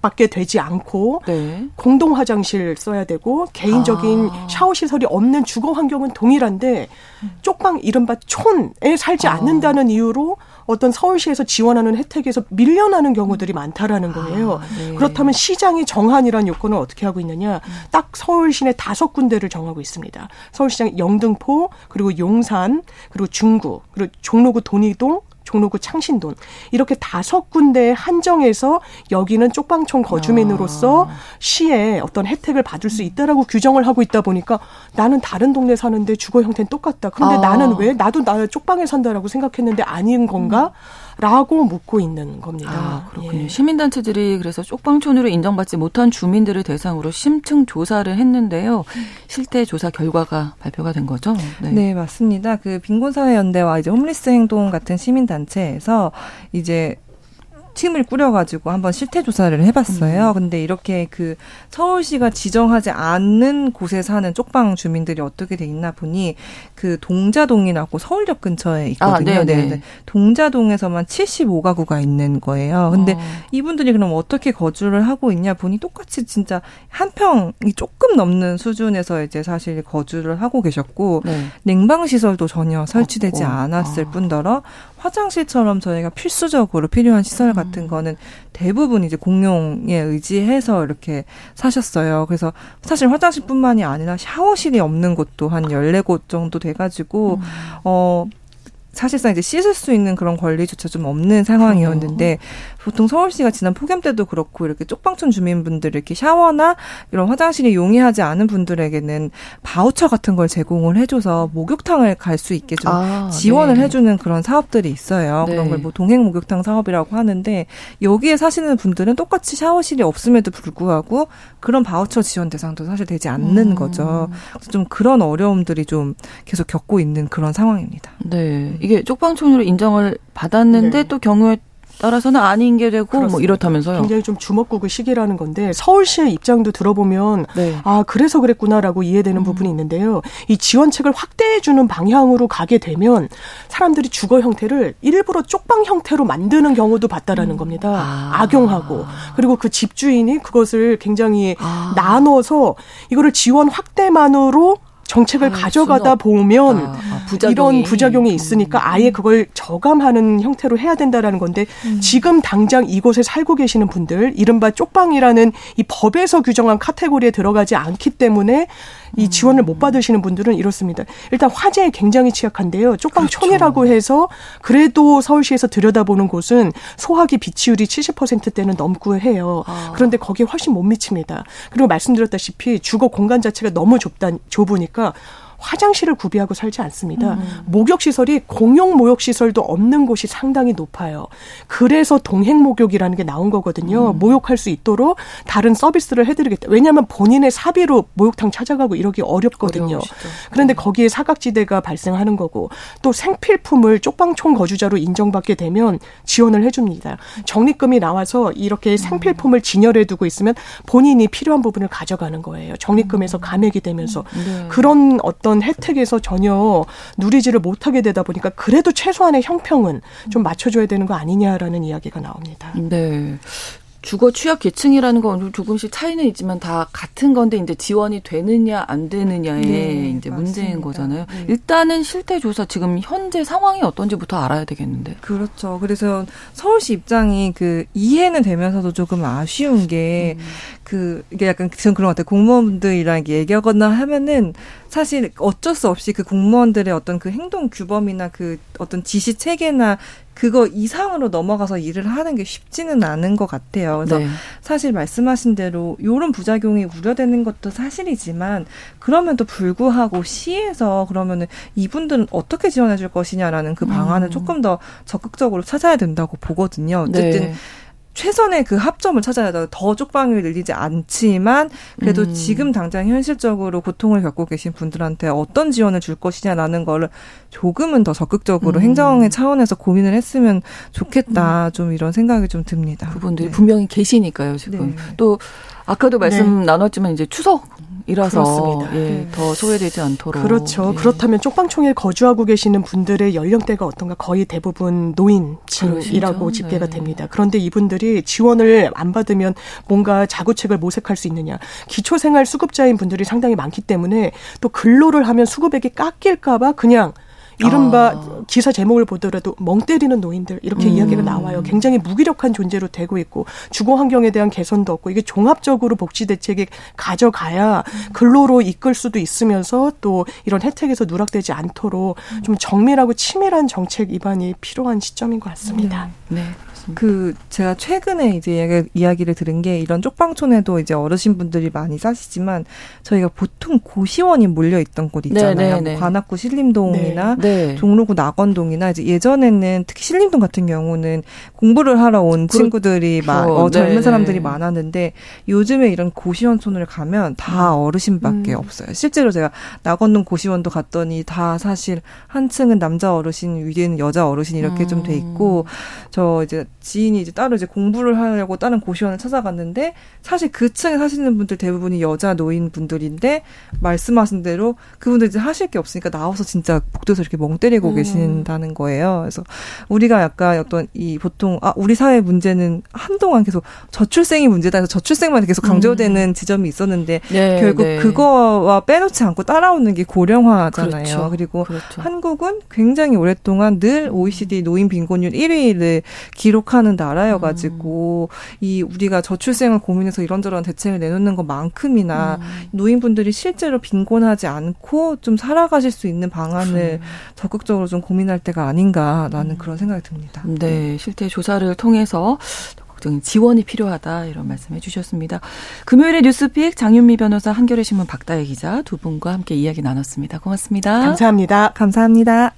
밖에 되지 않고 네. 공동 화장실 써야 되고 개인적인 아. 샤워 시설이 없는 주거 환경은 동일한데 쪽방 이른바 촌에 살지 아. 않는다는 이유로 어떤 서울시에서 지원하는 혜택에서 밀려나는 경우들이 많다라는 거예요. 아, 네. 그렇다면 시장이 정한이라는 요건을 어떻게 하고 있느냐? 음. 딱 서울 시내 다섯 군데를 정하고 있습니다. 서울시장 영등포 그리고 용산 그리고 중구 그리고 종로구 돈이동 종로구 창신동 이렇게 다섯 군데 한정해서 여기는 쪽방촌 거주민으로서 아. 시에 어떤 혜택을 받을 수 있다라고 규정을 하고 있다 보니까 나는 다른 동네 사는데 주거 형태는 똑같다. 그런데 아. 나는 왜 나도 나 쪽방에 산다라고 생각했는데 아닌 건가? 음. 라고 묻고 있는 겁니다. 아, 그렇군요. 예. 시민단체들이 그래서 쪽방촌으로 인정받지 못한 주민들을 대상으로 심층 조사를 했는데요. 실태 조사 결과가 발표가 된 거죠? 네, 네 맞습니다. 그 빈곤사회연대와 이제 홈리스 행동 같은 시민단체에서 이제 팀을 꾸려가지고 한번 실태 조사를 해봤어요. 음. 근데 이렇게 그 서울시가 지정하지 않는 곳에 사는 쪽방 주민들이 어떻게 돼 있나 보니 그 동자동이라고 서울역 근처에 있거든요. 아, 네, 네. 동자동에서만 75가구가 있는 거예요. 근데 어. 이분들이 그럼 어떻게 거주를 하고 있냐 보니 똑같이 진짜 한 평이 조금 넘는 수준에서 이제 사실 거주를 하고 계셨고 네. 냉방 시설도 전혀 설치되지 없고. 않았을 아. 뿐더러 화장실처럼 저희가 필수적으로 필요한 시설 같은 음. 거는 대부분 이제 공용에 의지해서 이렇게 사셨어요. 그래서 사실 화장실뿐만이 아니라 샤워실이 없는 곳도 한 열네 곳 정도 돼가지고, 음. 어, 사실상 이제 씻을 수 있는 그런 권리조차 좀 없는 상황이었는데 보통 서울시가 지난 폭염 때도 그렇고 이렇게 쪽방촌 주민분들 이렇게 샤워나 이런 화장실이 용이하지 않은 분들에게는 바우처 같은 걸 제공을 해줘서 목욕탕을 갈 수 있게 좀 아, 지원을 네. 해주는 그런 사업들이 있어요. 네. 그런 걸 뭐 동행 목욕탕 사업이라고 하는데 여기에 사시는 분들은 똑같이 샤워실이 없음에도 불구하고 그런 바우처 지원 대상도 사실 되지 않는 음. 거죠. 그래서 좀 그런 어려움들이 좀 계속 겪고 있는 그런 상황입니다. 네. 이게 쪽방촌으로 인정을 받았는데 네. 또 경우에 따라서는 아닌 게 되고 뭐 그렇습니다. 뭐 이렇다면서요. 굉장히 좀 주먹구구 시기라는 건데 서울시의 입장도 들어보면 네. 아 그래서 그랬구나라고 이해되는 음. 부분이 있는데요. 이 지원책을 확대해 주는 방향으로 가게 되면 사람들이 주거 형태를 일부러 쪽방 형태로 만드는 경우도 봤다라는 음. 겁니다. 아. 악용하고 그리고 그 집주인이 그것을 굉장히 아. 나눠서 이거를 지원 확대만으로 정책을 아, 가져가다. 보면 아, 아, 부작용이. 이런 부작용이 있으니까 음. 아예 그걸 저감하는 형태로 해야 된다라는 건데 음. 지금 당장 이곳에 살고 계시는 분들 이른바 쪽방이라는 이 법에서 규정한 카테고리에 들어가지 않기 때문에 이 지원을 못 받으시는 분들은 이렇습니다. 일단 화재에 굉장히 취약한데요. 쪽방촌이라고 그렇죠. 해서 그래도 서울시에서 들여다보는 곳은 소화기 비치율이 70%대는 넘고 해요. 아. 그런데 거기에 훨씬 못 미칩니다. 그리고 말씀드렸다시피 주거 공간 자체가 너무 좁다 좁으니까 화장실을 구비하고 살지 않습니다. 음. 목욕 시설이 공용 목욕 시설도 없는 곳이 상당히 높아요. 그래서 동행 목욕이라는 게 나온 거거든요. 음. 목욕할 수 있도록 다른 서비스를 해드리겠다. 왜냐하면 본인의 사비로 목욕탕 찾아가고 이러기 어렵거든요. 어려우시죠. 그런데 음. 거기에 사각지대가 발생하는 거고 또 생필품을 쪽방촌 거주자로 인정받게 되면 지원을 해줍니다. 적립금이 나와서 이렇게 음. 생필품을 진열해 두고 있으면 본인이 필요한 부분을 가져가는 거예요. 적립금에서 음. 감액이 되면서 네. 그런 어떤 어떤 혜택에서 전혀 누리지를 못하게 되다 보니까 그래도 최소한의 형평은 좀 맞춰줘야 되는 거 아니냐라는 이야기가 나옵니다. 네. 주거 취약 계층이라는 건 조금씩 차이는 있지만 다 같은 건데 이제 지원이 되느냐 안 되느냐의 네, 이제 문제인 거잖아요. 네. 일단은 실태 조사 지금 현재 상황이 어떤지부터 알아야 되겠는데. 그렇죠. 그래서 서울시 입장이 그 이해는 되면서도 조금 아쉬운 게그 음. 그 이게 약간 전 그런 것 같아요. 공무원분들이랑 얘기하거나 하면은 사실 어쩔 수 없이 그 공무원들의 어떤 그 행동 규범이나 그 어떤 지시 체계나 그거 이상으로 넘어가서 일을 하는 게 쉽지는 않은 것 같아요. 그래서 네. 사실 말씀하신 대로 이런 부작용이 우려되는 것도 사실이지만 그러면도 불구하고 시에서 그러면은 이분들은 어떻게 지원해 줄 것이냐라는 그 방안을 음. 조금 더 적극적으로 찾아야 된다고 보거든요. 어쨌든 네. 최선의 그 합점을 찾아야 돼. 더 쪽방을 늘리지 않지만 그래도 음. 지금 당장 현실적으로 고통을 겪고 계신 분들한테 어떤 지원을 줄 것이냐라는 거를 조금은 더 적극적으로 음. 행정의 차원에서 고민을 했으면 좋겠다. 음. 좀 이런 생각이 좀 듭니다. 그분들이 네. 분명히 계시니까요, 지금. 네. 또 아까도 말씀 네. 나눴지만 이제 추석 이라서 예, 네. 더 소외되지 않도록 그렇죠. 예. 그렇다면 쪽방촌에 거주하고 계시는 분들의 연령대가 어떤가 거의 대부분 노인층이라고 집계가 네. 됩니다. 그런데 이분들이 지원을 안 받으면 뭔가 자구책을 모색할 수 있느냐. 기초생활 수급자인 분들이 상당히 많기 때문에 또 근로를 하면 수급액이 깎일까봐 그냥 이른바 아. 기사 제목을 보더라도 멍 때리는 노인들 이렇게 음. 이야기가 나와요. 굉장히 무기력한 존재로 되고 있고 주거 환경에 대한 개선도 없고 이게 종합적으로 복지 대책에 가져가야 근로로 이끌 수도 있으면서 또 이런 혜택에서 누락되지 않도록 좀 정밀하고 치밀한 정책 입안이 필요한 시점인 것 같습니다. 네. 네. 그 제가 최근에 이제 이야기를 들은 게 이런 쪽방촌에도 이제 어르신분들이 많이 사시지만 저희가 보통 고시원이 몰려 있던 곳 있잖아요. 네, 네, 네. 뭐 관악구 신림동이나 네, 네. 종로구 낙원동이나 이제 예전에는 특히 신림동 같은 경우는 공부를 하러 온 그, 친구들이 그, 어, 젊은 네, 사람들이 많았는데 요즘에 이런 고시원촌을 가면 다 음. 어르신밖에 음. 없어요. 실제로 제가 낙원동 고시원도 갔더니 다 사실 한 층은 남자 어르신 위에는 여자 어르신 이렇게 음. 좀돼 있고 저 이제 지인이 이제 따로 이제 공부를 하려고 다른 고시원을 찾아갔는데 사실 그 층에 사시는 분들 대부분이 여자 노인 분들인데 말씀하신 대로 그분들 이제 하실 게 없으니까 나와서 진짜 복도에서 이렇게 멍 때리고 음. 계신다는 거예요. 그래서 우리가 약간 어떤 이 보통 아 우리 사회 문제는 한동안 계속 저출생이 문제다 해서 저출생만 계속 강조되는 음. 지점이 있었는데 네, 결국 네. 그거와 빼놓지 않고 따라오는 게 고령화잖아요. 그렇죠. 그리고 그렇죠. 한국은 굉장히 오랫동안 늘 OECD 노인 빈곤율 1위를 기록 한 하는 나라여가지고 음. 이 우리가 저출생을 고민해서 이런저런 대책을 내놓는 것만큼이나 음. 노인분들이 실제로 빈곤하지 않고 좀 살아가실 수 있는 방안을 음. 적극적으로 좀 고민할 때가 아닌가라는 음. 그런 생각이 듭니다. 네, 실태 조사를 통해서 지원이 필요하다 이런 말씀해 주셨습니다. 금요일에 뉴스픽 장윤미 변호사 한겨레 신문 박다혜 기자 두 분과 함께 이야기 나눴습니다. 고맙습니다. 감사합니다. 감사합니다.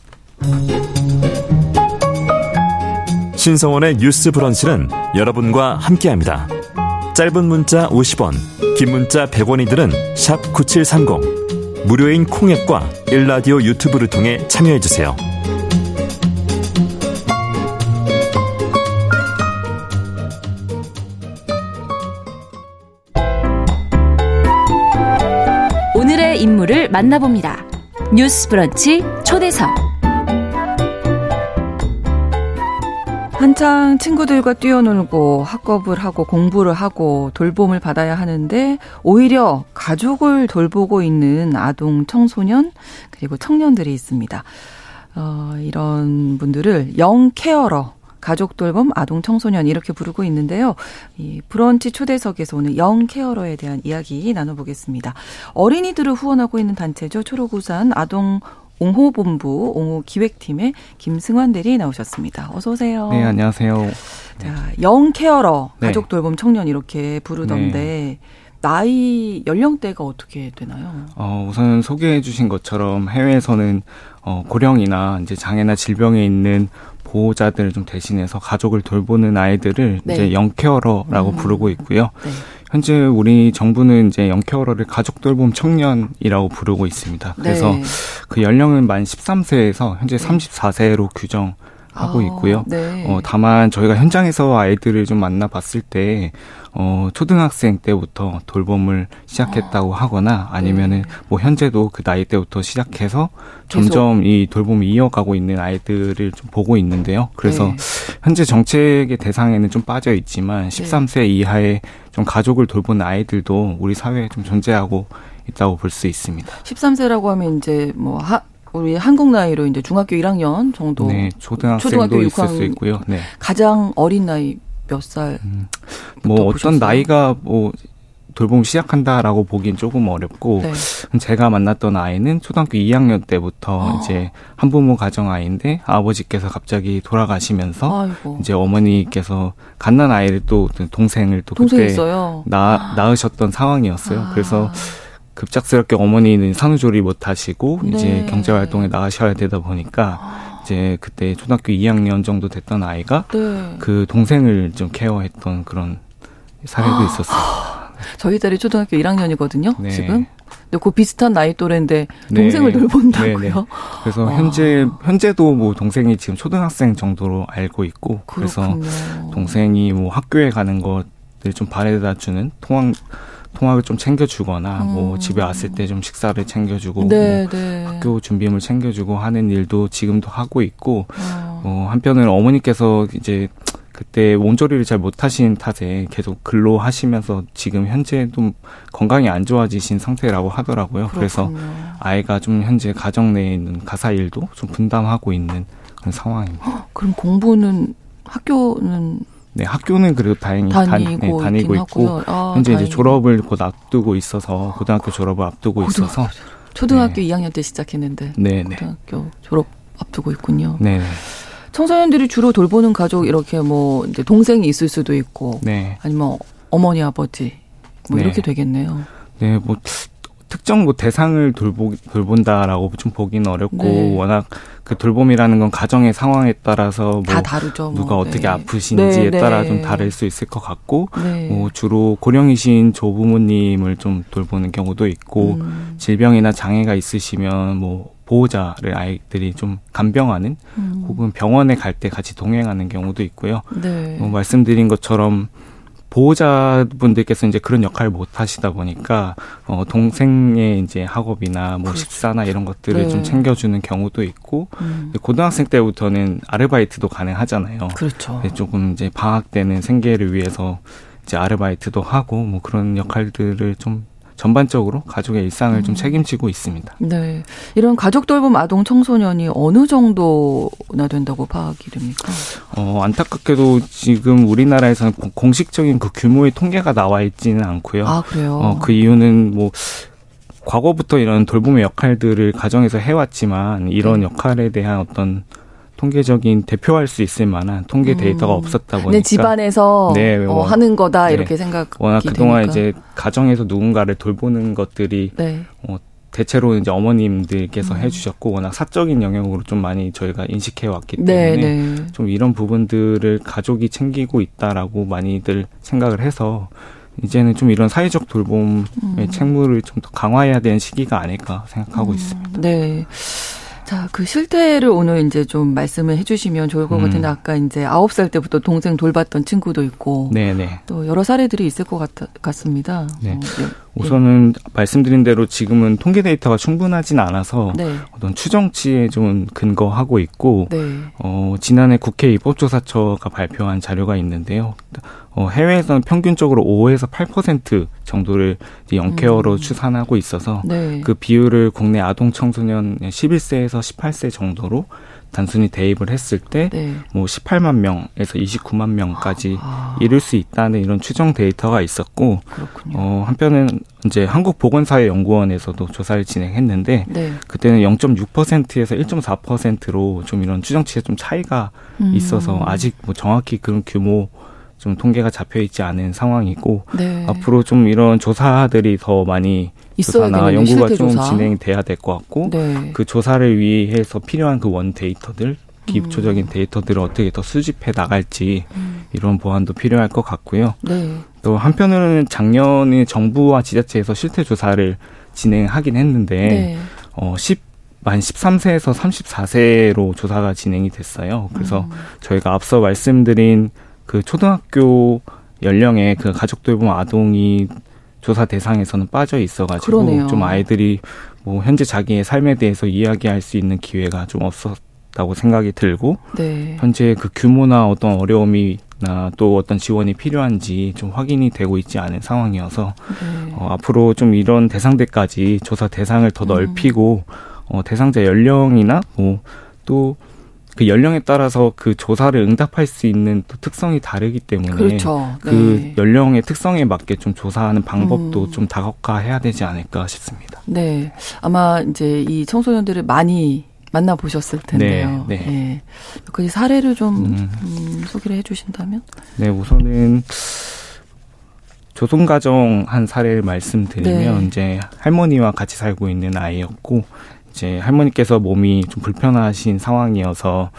신성원의 뉴스 브런치는 여러분과 함께합니다. 짧은 문자 50원, 긴 문자 100원이들은 9730. 무료인 콩앱과 일라디오 유튜브를 통해 참여해주세요. 오늘의 인물을 만나봅니다. 뉴스 브런치 초대석. 한창 친구들과 뛰어놀고 학업을 하고 공부를 하고 돌봄을 받아야 하는데 오히려 가족을 돌보고 있는 아동 청소년 그리고 청년들이 있습니다. 어, 이런 분들을 영케어러 가족 돌봄 아동 청소년 이렇게 부르고 있는데요. 이 브런치 초대석에서 오늘 영 케어러에 대한 이야기 나눠보겠습니다. 어린이들을 후원하고 있는 단체죠. 초록우산 아동 옹호본부 옹호 기획팀의 김승환 대리 나오셨습니다. 어서 오세요. 네, 안녕하세요. 자, 영케어러 네. 가족 돌봄 청년 이렇게 부르던데 네. 나이 연령대가 어떻게 되나요? 어, 우선 소개해 주신 것처럼 해외에서는 어, 고령이나 이제 장애나 질병에 있는 보호자들을 좀 대신해서 가족을 돌보는 아이들을 네. 이제 영케어러라고 음. 부르고 있고요. 네. 현재 우리 정부는 이제 영케어러를 가족 돌봄 청년이라고 부르고 있습니다. 그래서 네. 그 연령은 만 13세에서 현재 34세로 규정 하고 아, 있고요. 네. 어, 다만 저희가 현장에서 아이들을 좀 만나봤을 때 어, 초등학생 때부터 돌봄을 시작했다고 아, 하거나 아니면은 네. 뭐 현재도 그 나이 때부터 시작해서 점점 이 돌봄이 이어가고 있는 아이들을 좀 보고 있는데요. 그래서 네. 현재 정책의 대상에는 좀 빠져 있지만 13세 이하의 좀 가족을 돌보는 아이들도 우리 사회에 좀 존재하고 있다고 볼 수 있습니다. 13세라고 하면 이제 뭐 하, 우리 한국 나이로 이제 중학교 1학년 정도. 네, 초등학생도 있을 수 있고요. 네. 가장 어린 나이 몇 살? 음, 뭐 어떤 나이가 뭐 돌봄 시작한다라고 보긴 조금 어렵고 네. 제가 만났던 아이는 초등학교 2학년 때부터 어. 이제 한부모 가정 아이인데 아버지께서 갑자기 돌아가시면서 아이고. 이제 어머니께서 갓난 아이를 또 동생을 또 그때 낳, 낳으셨던 상황이었어요. 아. 그래서 급작스럽게 어머니는 산후조리 못 하시고 네. 이제 경제 활동에 나가셔야 되다 보니까 이제 그때 초등학교 2학년 정도 됐던 아이가 네. 그 동생을 좀 케어했던 그런 사례도 아. 있었어요. 저희 딸이 초등학교 1학년이거든요. 네. 지금. 근데 그 비슷한 나이 또래인데 네. 동생을 네. 돌본다고요. 네, 그래서 아. 현재 현재도 뭐 동생이 지금 초등학생 정도로 알고 있고 그렇군요. 그래서 동생이 뭐 학교에 가는 것들 좀 바래다 주는 통학 통학을 좀 챙겨주거나 음. 뭐 집에 왔을 때 좀 식사를 챙겨주고 네, 뭐 네. 학교 준비물 챙겨주고 하는 일도 지금도 하고 있고 어. 어, 한편으로 어머니께서 이제 그때 몸조리를 잘 못하신 탓에 계속 근로하시면서 지금 현재 좀 건강이 안 좋아지신 상태라고 하더라고요. 그렇군요. 그래서 아이가 좀 현재 가정 내에 있는 가사 일도 좀 분담하고 있는 그런 상황입니다. 그럼 공부는 학교는 네, 학교는 그래도 다행히 다니고, 네, 다니고 있고 아, 현재 다행히. 이제 졸업을 곧 앞두고 있어서 고등학교 졸업을 앞두고 고등, 있어서 초등학교 네. 2학년 때 시작했는데 네, 네, 고등학교 졸업 앞두고 있군요. 네. 청소년들이 주로 돌보는 가족 이렇게 뭐 이제 동생이 있을 수도 있고 네. 아니면 어머니 아버지 뭐 네. 이렇게 되겠네요. 네, 뭐 특정 뭐 대상을 돌보 돌본다라고 좀 보기는 어렵고 네. 워낙 그 돌봄이라는 건 가정의 상황에 따라서 뭐다 다르죠. 뭐. 누가 어떻게 네. 아프신지에 네, 따라 네. 좀 다를 수 있을 것 같고 네. 뭐 주로 고령이신 조부모님을 좀 돌보는 경우도 있고 음. 질병이나 장애가 있으시면 뭐 보호자를 아이들이 좀 간병하는 음. 혹은 병원에 갈 때 같이 동행하는 경우도 있고요. 네. 뭐 말씀드린 것처럼 보호자분들께서 이제 그런 역할을 못 하시다 보니까 어 동생의 이제 학업이나 뭐 그렇죠. 식사나 이런 것들을 네. 좀 챙겨주는 경우도 있고 음. 고등학생 때부터는 아르바이트도 가능하잖아요. 그렇죠. 조금 이제 방학 때는 생계를 위해서 이제 아르바이트도 하고 뭐 그런 역할들을 좀 전반적으로 가족의 일상을 음. 좀 책임지고 있습니다. 네. 이런 가족 돌봄 아동 청소년이 어느 정도나 된다고 파악이 됩니까? 어, 안타깝게도 지금 우리나라에서는 공식적인 그 규모의 통계가 나와 있지는 않고요. 아, 그래요? 어, 그 이유는 뭐 과거부터 이런 돌봄의 역할들을 가정에서 해왔지만 이런 네. 역할에 대한 어떤 통계적인 대표할 수 있을 만한 통계 데이터가 음. 없었다 보니까 집안에서 네, 어, 하는 거다 네. 이렇게 생각 워낙 그동안 되니까. 이제 가정에서 누군가를 돌보는 것들이 네. 어, 대체로 이제 어머님들께서 음. 해주셨고 워낙 사적인 영역으로 좀 많이 저희가 인식해 왔기 네, 때문에 네. 좀 이런 부분들을 가족이 챙기고 있다라고 많이들 생각을 해서 이제는 좀 이런 사회적 돌봄의 음. 책무를 좀 더 강화해야 되는 시기가 아닐까 생각하고 음. 있습니다. 네. 자, 그 실태를 오늘 이제 좀 말씀을 해주시면 좋을 것 음. 같은데 아까 이제 아홉 살 때부터 동생 돌봤던 친구도 있고, 네네. 또 여러 사례들이 있을 것 같, 같습니다. 네. 어, 네. 우선은 네. 말씀드린 대로 지금은 통계 데이터가 충분하진 않아서 네. 어떤 추정치에 좀 근거하고 있고 네. 어, 지난해 국회 입법조사처가 발표한 자료가 있는데요. 어, 해외에서는 평균적으로 5에서 8% 정도를 영케어로 음. 추산하고 있어서 네. 그 비율을 국내 아동 청소년 11세에서 18세 정도로 단순히 대입을 했을 때뭐 네. 18만 뭐 명에서 29만 명까지 아. 이룰 수 있다는 이런 추정 데이터가 있었고 그렇군요. 어 한편은 이제 한국 보건사회 연구원에서도 조사를 진행했는데 네. 그때는 0.6%에서 1.4%로 좀 이런 추정치에 좀 차이가 음. 있어서 아직 뭐 정확히 그런 규모 좀 통계가 잡혀 있지 않은 상황이고 네. 앞으로 좀 이런 조사들이 더 많이 조사나 연구가 좀 조사. 진행돼야 될 것 같고 네. 그 조사를 위해서 필요한 그 원 데이터들 기초적인 음. 데이터들을 어떻게 더 수집해 나갈지 음. 이런 보완도 필요할 것 같고요. 네. 또 한편으로는 작년에 정부와 지자체에서 실태 조사를 진행하긴 했는데 네. 어 10, 만 13세에서 34세로 조사가 진행이 됐어요. 그래서 음. 저희가 앞서 말씀드린 그 초등학교 연령의 그 가족 돌봄 아동이 조사 대상에서는 빠져 있어가지고 그러네요. 좀 아이들이 뭐 현재 자기의 삶에 대해서 이야기할 수 있는 기회가 좀 없었다고 생각이 들고 네. 현재 그 규모나 어떤 어려움이 나 또 어떤 지원이 필요한지 좀 확인이 되고 있지 않은 상황이어서 네. 어, 앞으로 좀 이런 대상들까지 조사 대상을 더 음. 넓히고 음. 어, 대상자 연령이나 뭐또 그 연령에 따라서 그 조사를 응답할 수 있는 또 특성이 다르기 때문에 그렇죠. 그 네. 연령의 특성에 맞게 좀 조사하는 방법도 음. 좀 다각화해야 되지 않을까 싶습니다. 네, 아마 이제 이 청소년들을 많이 만나 보셨을 텐데요. 네, 네. 네. 몇 가지 사례를 좀 음. 음, 소개를 해주신다면? 네, 우선은 조손가정 한 사례를 말씀드리면 네. 이제 할머니와 같이 살고 있는 아이였고 이제 할머니께서 몸이 좀 불편하신 상황이어서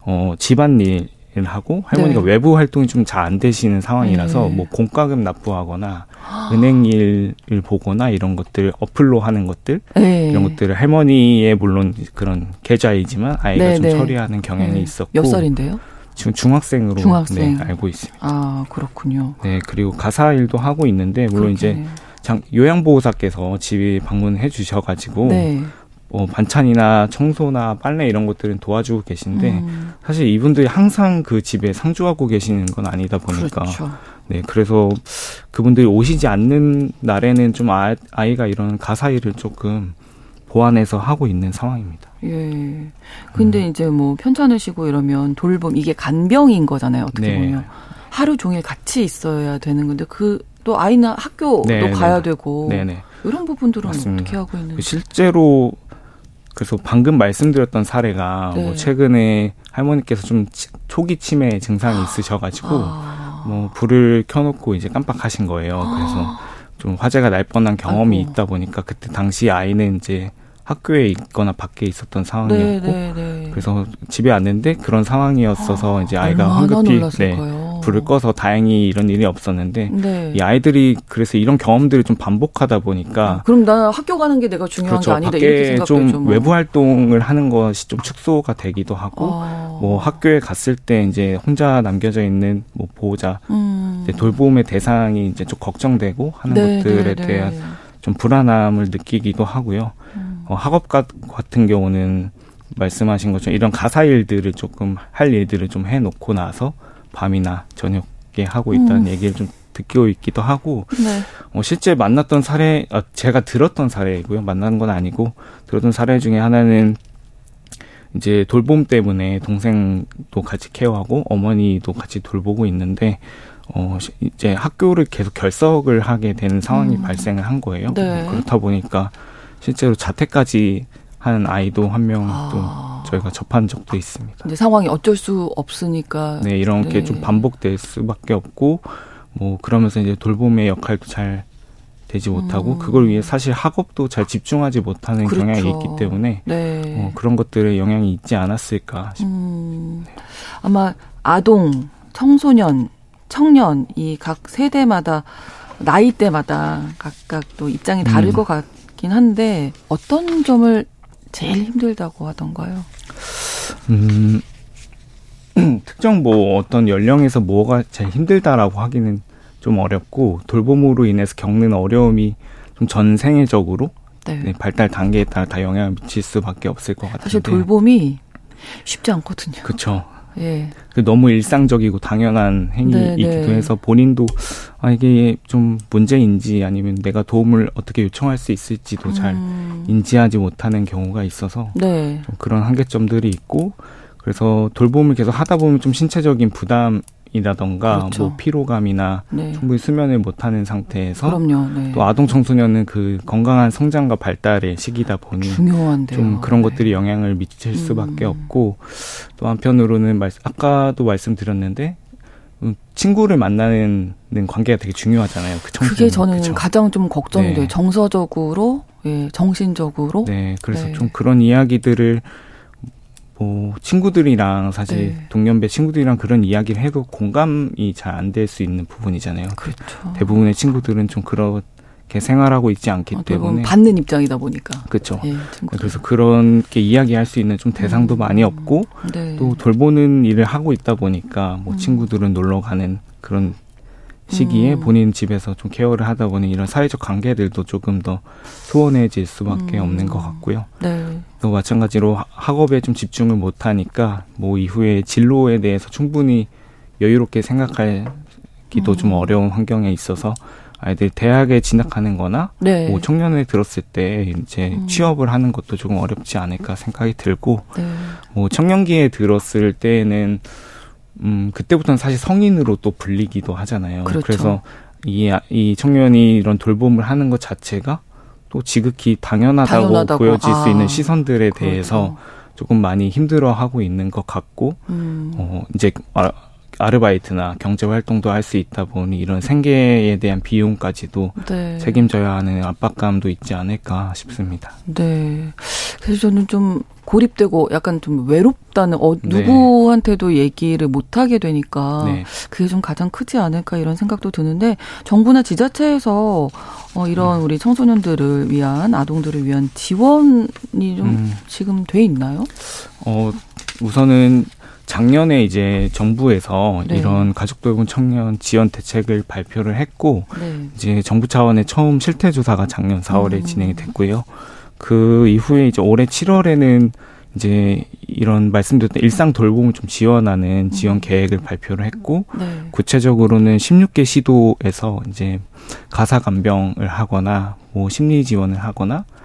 어 집안일 을 하고 할머니가 네. 외부 활동이 좀 잘 안 되시는 상황이라서 네. 뭐 공과금 납부하거나 은행 일을 보거나 이런 것들 어플로 하는 것들 네. 이런 것들을 할머니의 물론 그런 계좌이지만 아이가 네, 좀 네. 처리하는 경향이 네. 있었고 몇 살인데요? 지금 중학생으로 중학생. 네, 알고 있습니다. 아 그렇군요. 네 그리고 가사 일도 하고 있는데 물론 그렇겠네요. 이제 장, 요양보호사께서 집에 방문해 주셔가지고 네. 뭐 반찬이나 청소나 빨래 이런 것들은 도와주고 계신데 음. 사실 이분들이 항상 그 집에 상주하고 계시는 건 아니다 보니까 그렇죠. 네 그래서 그분들이 오시지 않는 날에는 좀 아, 아이가 이런 가사 일을 조금 보완해서 하고 있는 상황입니다. 예. 근데 음. 이제 뭐 편찮으시고 이러면 돌봄 이게 간병인 거잖아요. 어떻게 네. 보면 하루 종일 같이 있어야 되는 건데 그 또 아이나 학교도 네, 네. 가야 되고 네네. 이런 부분들은 맞습니다. 어떻게 하고 있는지 실제로 그래서 방금 말씀드렸던 사례가 뭐 네. 뭐 최근에 할머니께서 좀 초기 치매 증상이 있으셔가지고 아. 뭐 불을 켜놓고 이제 깜빡하신 거예요. 그래서 좀 화재가 날 뻔한 경험이 아이고. 있다 보니까 그때 당시 아이는 이제 학교에 있거나 밖에 있었던 상황이었고 네, 네, 네. 그래서 집에 왔는데 그런 상황이었어서 아, 이제 아이가 황급히 네, 불을 꺼서 다행히 이런 일이 없었는데 네. 이 아이들이 그래서 이런 경험들을 좀 반복하다 보니까 그럼 나 학교 가는 게 내가 중요한 그렇죠. 게 아니다 밖에 이렇게 좀 뭐. 외부 활동을 하는 것이 좀 축소가 되기도 하고 아. 뭐 학교에 갔을 때 이제 혼자 남겨져 있는 뭐 보호자 음. 돌봄의 대상이 이제 좀 걱정되고 하는 네, 것들에 네, 대한 좀 불안함을 느끼기도 하고요. 음. 어, 학업 같은 경우는 말씀하신 것처럼 이런 가사 일들을 조금 할 일들을 좀 해놓고 나서 밤이나 저녁에 하고 있다는 음. 얘기를 좀 듣고 있기도 하고 네. 어, 실제 만났던 사례 어, 제가 들었던 사례이고요 만난 건 아니고 들었던 사례 중에 하나는 이제 돌봄 때문에 동생도 같이 케어하고 어머니도 같이 돌보고 있는데 어 이제 학교를 계속 결석을 하게 되는 상황이 음. 발생을 한 거예요. 네. 그렇다 보니까 실제로 자퇴까지 하는 아이도 한 명또 아. 저희가 접한 적도 있습니다. 근데 상황이 어쩔 수 없으니까 네 이런 네. 게좀 반복될 수밖에 없고 뭐 그러면서 이제 돌봄의 역할도 잘 되지 못하고 음. 그걸 위해 사실 학업도 잘 집중하지 못하는 그렇죠. 경향이 있기 때문에 네. 어, 그런 것들에 영향이 있지 않았을까 싶습니다. 음. 아마 아동, 청소년, 청년 이 각 세대마다 나이대마다 각각 또 입장이 다를 음. 것 같긴 한데 어떤 점을 제일 힘들다고 하던가요? 음, 특정 뭐 어떤 연령에서 뭐가 제일 힘들다라고 하기는 좀 어렵고 돌봄으로 인해서 겪는 어려움이 좀 전생애적으로 네. 네, 발달 단계에 따라 다 영향을 미칠 수밖에 없을 것 같은데 사실 돌봄이 쉽지 않거든요. 그렇죠. 예. 그 너무 일상적이고 당연한 행위이기도 네, 네. 해서 본인도 아 이게 좀 문제인지 아니면 내가 도움을 어떻게 요청할 수 있을지도 잘 음. 인지하지 못하는 경우가 있어서 네. 좀 그런 한계점들이 있고 그래서 돌봄을 계속 하다 보면 좀 신체적인 부담 이 라던가 그렇죠. 뭐 피로감이나 네. 충분히 수면을 못하는 상태에서 그럼요, 네. 또 아동 청소년은 그 건강한 성장과 발달의 시기다 보니 중요한데요. 좀 그런 네. 것들이 영향을 미칠 음. 수밖에 없고 또 한편으로는 말, 아까도 말씀드렸는데 음, 친구를 만나는 관계가 되게 중요하잖아요. 그 그게 저는 그쵸? 가장 좀 걱정이 네. 돼요. 정서적으로, 예, 정신적으로. 네, 그래서 네. 좀 그런 이야기들을 뭐 친구들이랑 사실 네. 동년배 친구들이랑 그런 이야기를 해도 공감이 잘 안 될 수 있는 부분이잖아요. 그렇죠. 대부분의 친구들은 좀 그렇게 생활하고 있지 않기 어, 때문에 받는 입장이다 보니까 그렇죠. 네, 그래서 그렇게 이야기할 수 있는 좀 대상도 음. 많이 없고 네. 또 돌보는 일을 하고 있다 보니까 뭐 음. 친구들은 놀러 가는 그런 시기에 음. 본인 집에서 좀 케어를 하다 보니 이런 사회적 관계들도 조금 더 소원해질 수밖에 음. 없는 것 같고요. 네. 또 마찬가지로 학업에 좀 집중을 못 하니까 뭐 이후에 진로에 대해서 충분히 여유롭게 생각하기도 음. 좀 어려운 환경에 있어서 아이들 대학에 진학하는 거나 네. 뭐 청년에 들었을 때 이제 음. 취업을 하는 것도 조금 어렵지 않을까 생각이 들고 네. 뭐 청년기에 들었을 때는 음, 그때부터는 사실 성인으로 또 불리기도 하잖아요. 그렇죠. 그래서 이, 이 청년이 이런 돌봄을 하는 것 자체가 또 지극히 당연하다고, 당연하다고. 보여질 아, 수 있는 시선들에 그렇죠. 대해서 조금 많이 힘들어하고 있는 것 같고, 음. 어, 이제 아, 아르바이트나 경제 활동도 할 수 있다 보니 이런 생계에 대한 비용까지도 네. 책임져야 하는 압박감도 있지 않을까 싶습니다. 네. 그래서 저는 좀 고립되고 약간 좀 외롭다는 어, 네. 누구한테도 얘기를 못 하게 되니까 네. 그게 좀 가장 크지 않을까 이런 생각도 드는데 정부나 지자체에서 어, 이런 음. 우리 청소년들을 위한 아동들을 위한 지원이 좀 음. 지금 돼 있나요? 어 우선은 작년에 이제 정부에서 네. 이런 가족 돌봄 청년 지원 대책을 발표를 했고 네. 이제 정부 차원의 처음 실태 조사가 작년 4월에 음. 진행이 됐고요. 그 이후에 이제 올해 7월에는 이제 이런 말씀드렸던 일상 돌봄을 좀 지원하는 지원 음. 계획을 발표를 했고 네. 구체적으로는 16개 시도에서 이제 가사 간병을 하거나 뭐 심리 지원을 하거나 뭐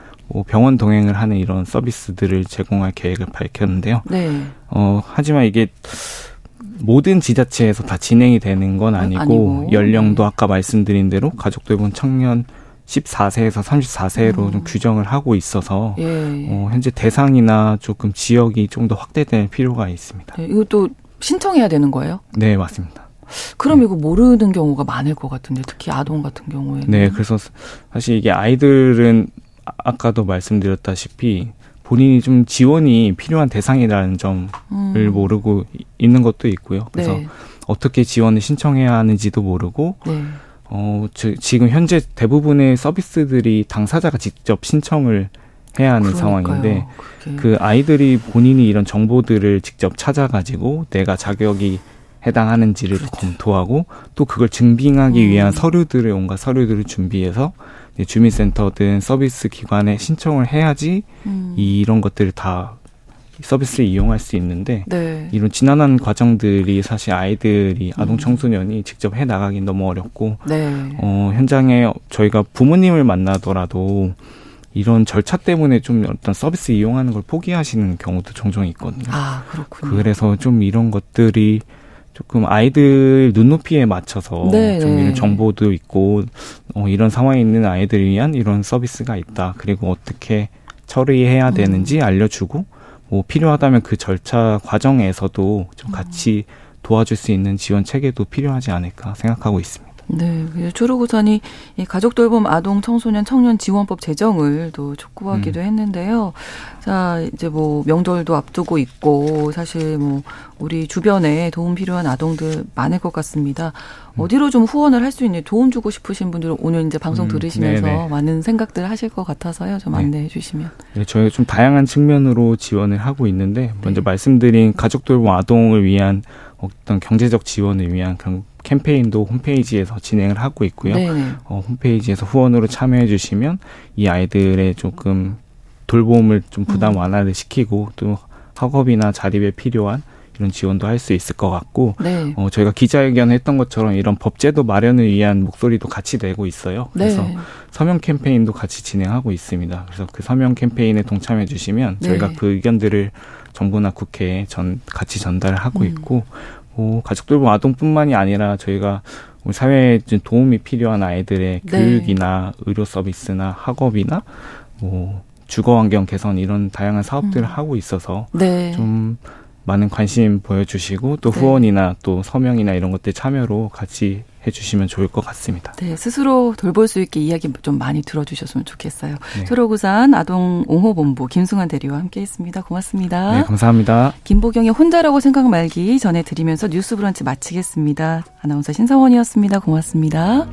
병원 동행을 하는 이런 서비스들을 제공할 계획을 밝혔는데요. 네. 어, 하지만 이게 모든 지자체에서 다 진행이 되는 건 아니고, 아니고. 연령도 네. 아까 말씀드린 대로 가족 돌봄 청년 14세에서 34세로 음. 좀 규정을 하고 있어서 예. 어, 현재 대상이나 조금 지역이 좀 더 확대될 필요가 있습니다. 네, 이것도 신청해야 되는 거예요? 네, 맞습니다. 그럼 네. 이거 모르는 경우가 많을 것 같은데 특히 아동 같은 경우에는. 네, 그래서 사실 이게 아이들은 아까도 말씀드렸다시피 본인이 좀 지원이 필요한 대상이라는 점을 음. 모르고 있는 것도 있고요. 그래서 네. 어떻게 지원을 신청해야 하는지도 모르고 네. 어, 저, 지금 현재 대부분의 서비스들이 당사자가 직접 신청을 해야 하는 그러니까요. 상황인데 그게. 그 아이들이 본인이 이런 정보들을 직접 찾아가지고 내가 자격이 해당하는지를 그렇죠. 검토하고 또 그걸 증빙하기 음. 위한 서류들을 온갖 서류들을 준비해서 주민센터든 서비스 기관에 신청을 해야지 음. 이런 것들을 다 서비스를 이용할 수 있는데 네. 이런 지난한 과정들이 사실 아이들이 아동 음. 청소년이 직접 해 나가기 너무 어렵고 네. 어 현장에 저희가 부모님을 만나더라도 이런 절차 때문에 좀 어떤 서비스 이용하는 걸 포기하시는 경우도 종종 있거든요. 아, 그렇군요. 그래서 좀 이런 것들이 조금 아이들 눈높이에 맞춰서 네, 좀 이런 네. 정보도 있고 어, 이런 상황에 있는 아이들을 위한 이런 서비스가 있다. 그리고 어떻게 처리해야 음. 되는지 음. 알려주고 뭐 필요하다면 그 절차 과정에서도 좀 음. 같이 도와줄 수 있는 지원 체계도 필요하지 않을까 생각하고 있습니다. 네, 초록우산이 가족 돌봄 아동 청소년 청년 지원법 제정을 또 촉구하기도 음. 했는데요. 자, 이제 뭐 명절도 앞두고 있고 사실 뭐 우리 주변에 도움 필요한 아동들 많을 것 같습니다. 음. 어디로 좀 후원을 할 수 있는 도움 주고 싶으신 분들은 오늘 이제 방송 음, 들으시면서 네네. 많은 생각들 하실 것 같아서요. 좀 네. 안내해 주시면. 네, 저희 좀 다양한 측면으로 지원을 하고 있는데 먼저 네. 말씀드린 가족 돌봄 아동을 위한 어떤 경제적 지원을 위한 그런 캠페인도 홈페이지에서 진행을 하고 있고요. 어, 홈페이지에서 후원으로 참여해 주시면 이 아이들의 조금 돌봄을 좀 부담 음. 완화를 시키고 또 학업이나 자립에 필요한 이런 지원도 할 수 있을 것 같고 네. 어, 저희가 기자회견 했던 것처럼 이런 법제도 마련을 위한 목소리도 같이 내고 있어요. 그래서 네. 서명 캠페인도 같이 진행하고 있습니다. 그래서 그 서명 캠페인에 동참해 주시면 네. 저희가 그 의견들을 정부나 국회에 전 같이 전달하고 음. 있고 뭐 가족 돌봄 아동뿐만이 아니라 저희가 우리 사회에 도움이 필요한 아이들의 네. 교육이나 의료 서비스나 학업이나 뭐 주거 환경 개선 이런 다양한 사업들을 음. 하고 있어서 네. 좀 많은 관심 보여주시고 또 네. 후원이나 또 서명이나 이런 것들 참여로 같이 해주시면 좋을 것 같습니다. 네, 스스로 돌볼 수 있게 이야기 좀 많이 들어주셨으면 좋겠어요. 네. 초록우산 아동 옹호본부 김승환 대리와 함께했습니다. 고맙습니다. 네, 감사합니다. 김보경의 혼자라고 생각 말기 전해드리면서 뉴스브런치 마치겠습니다. 아나운서 신성원이었습니다. 고맙습니다.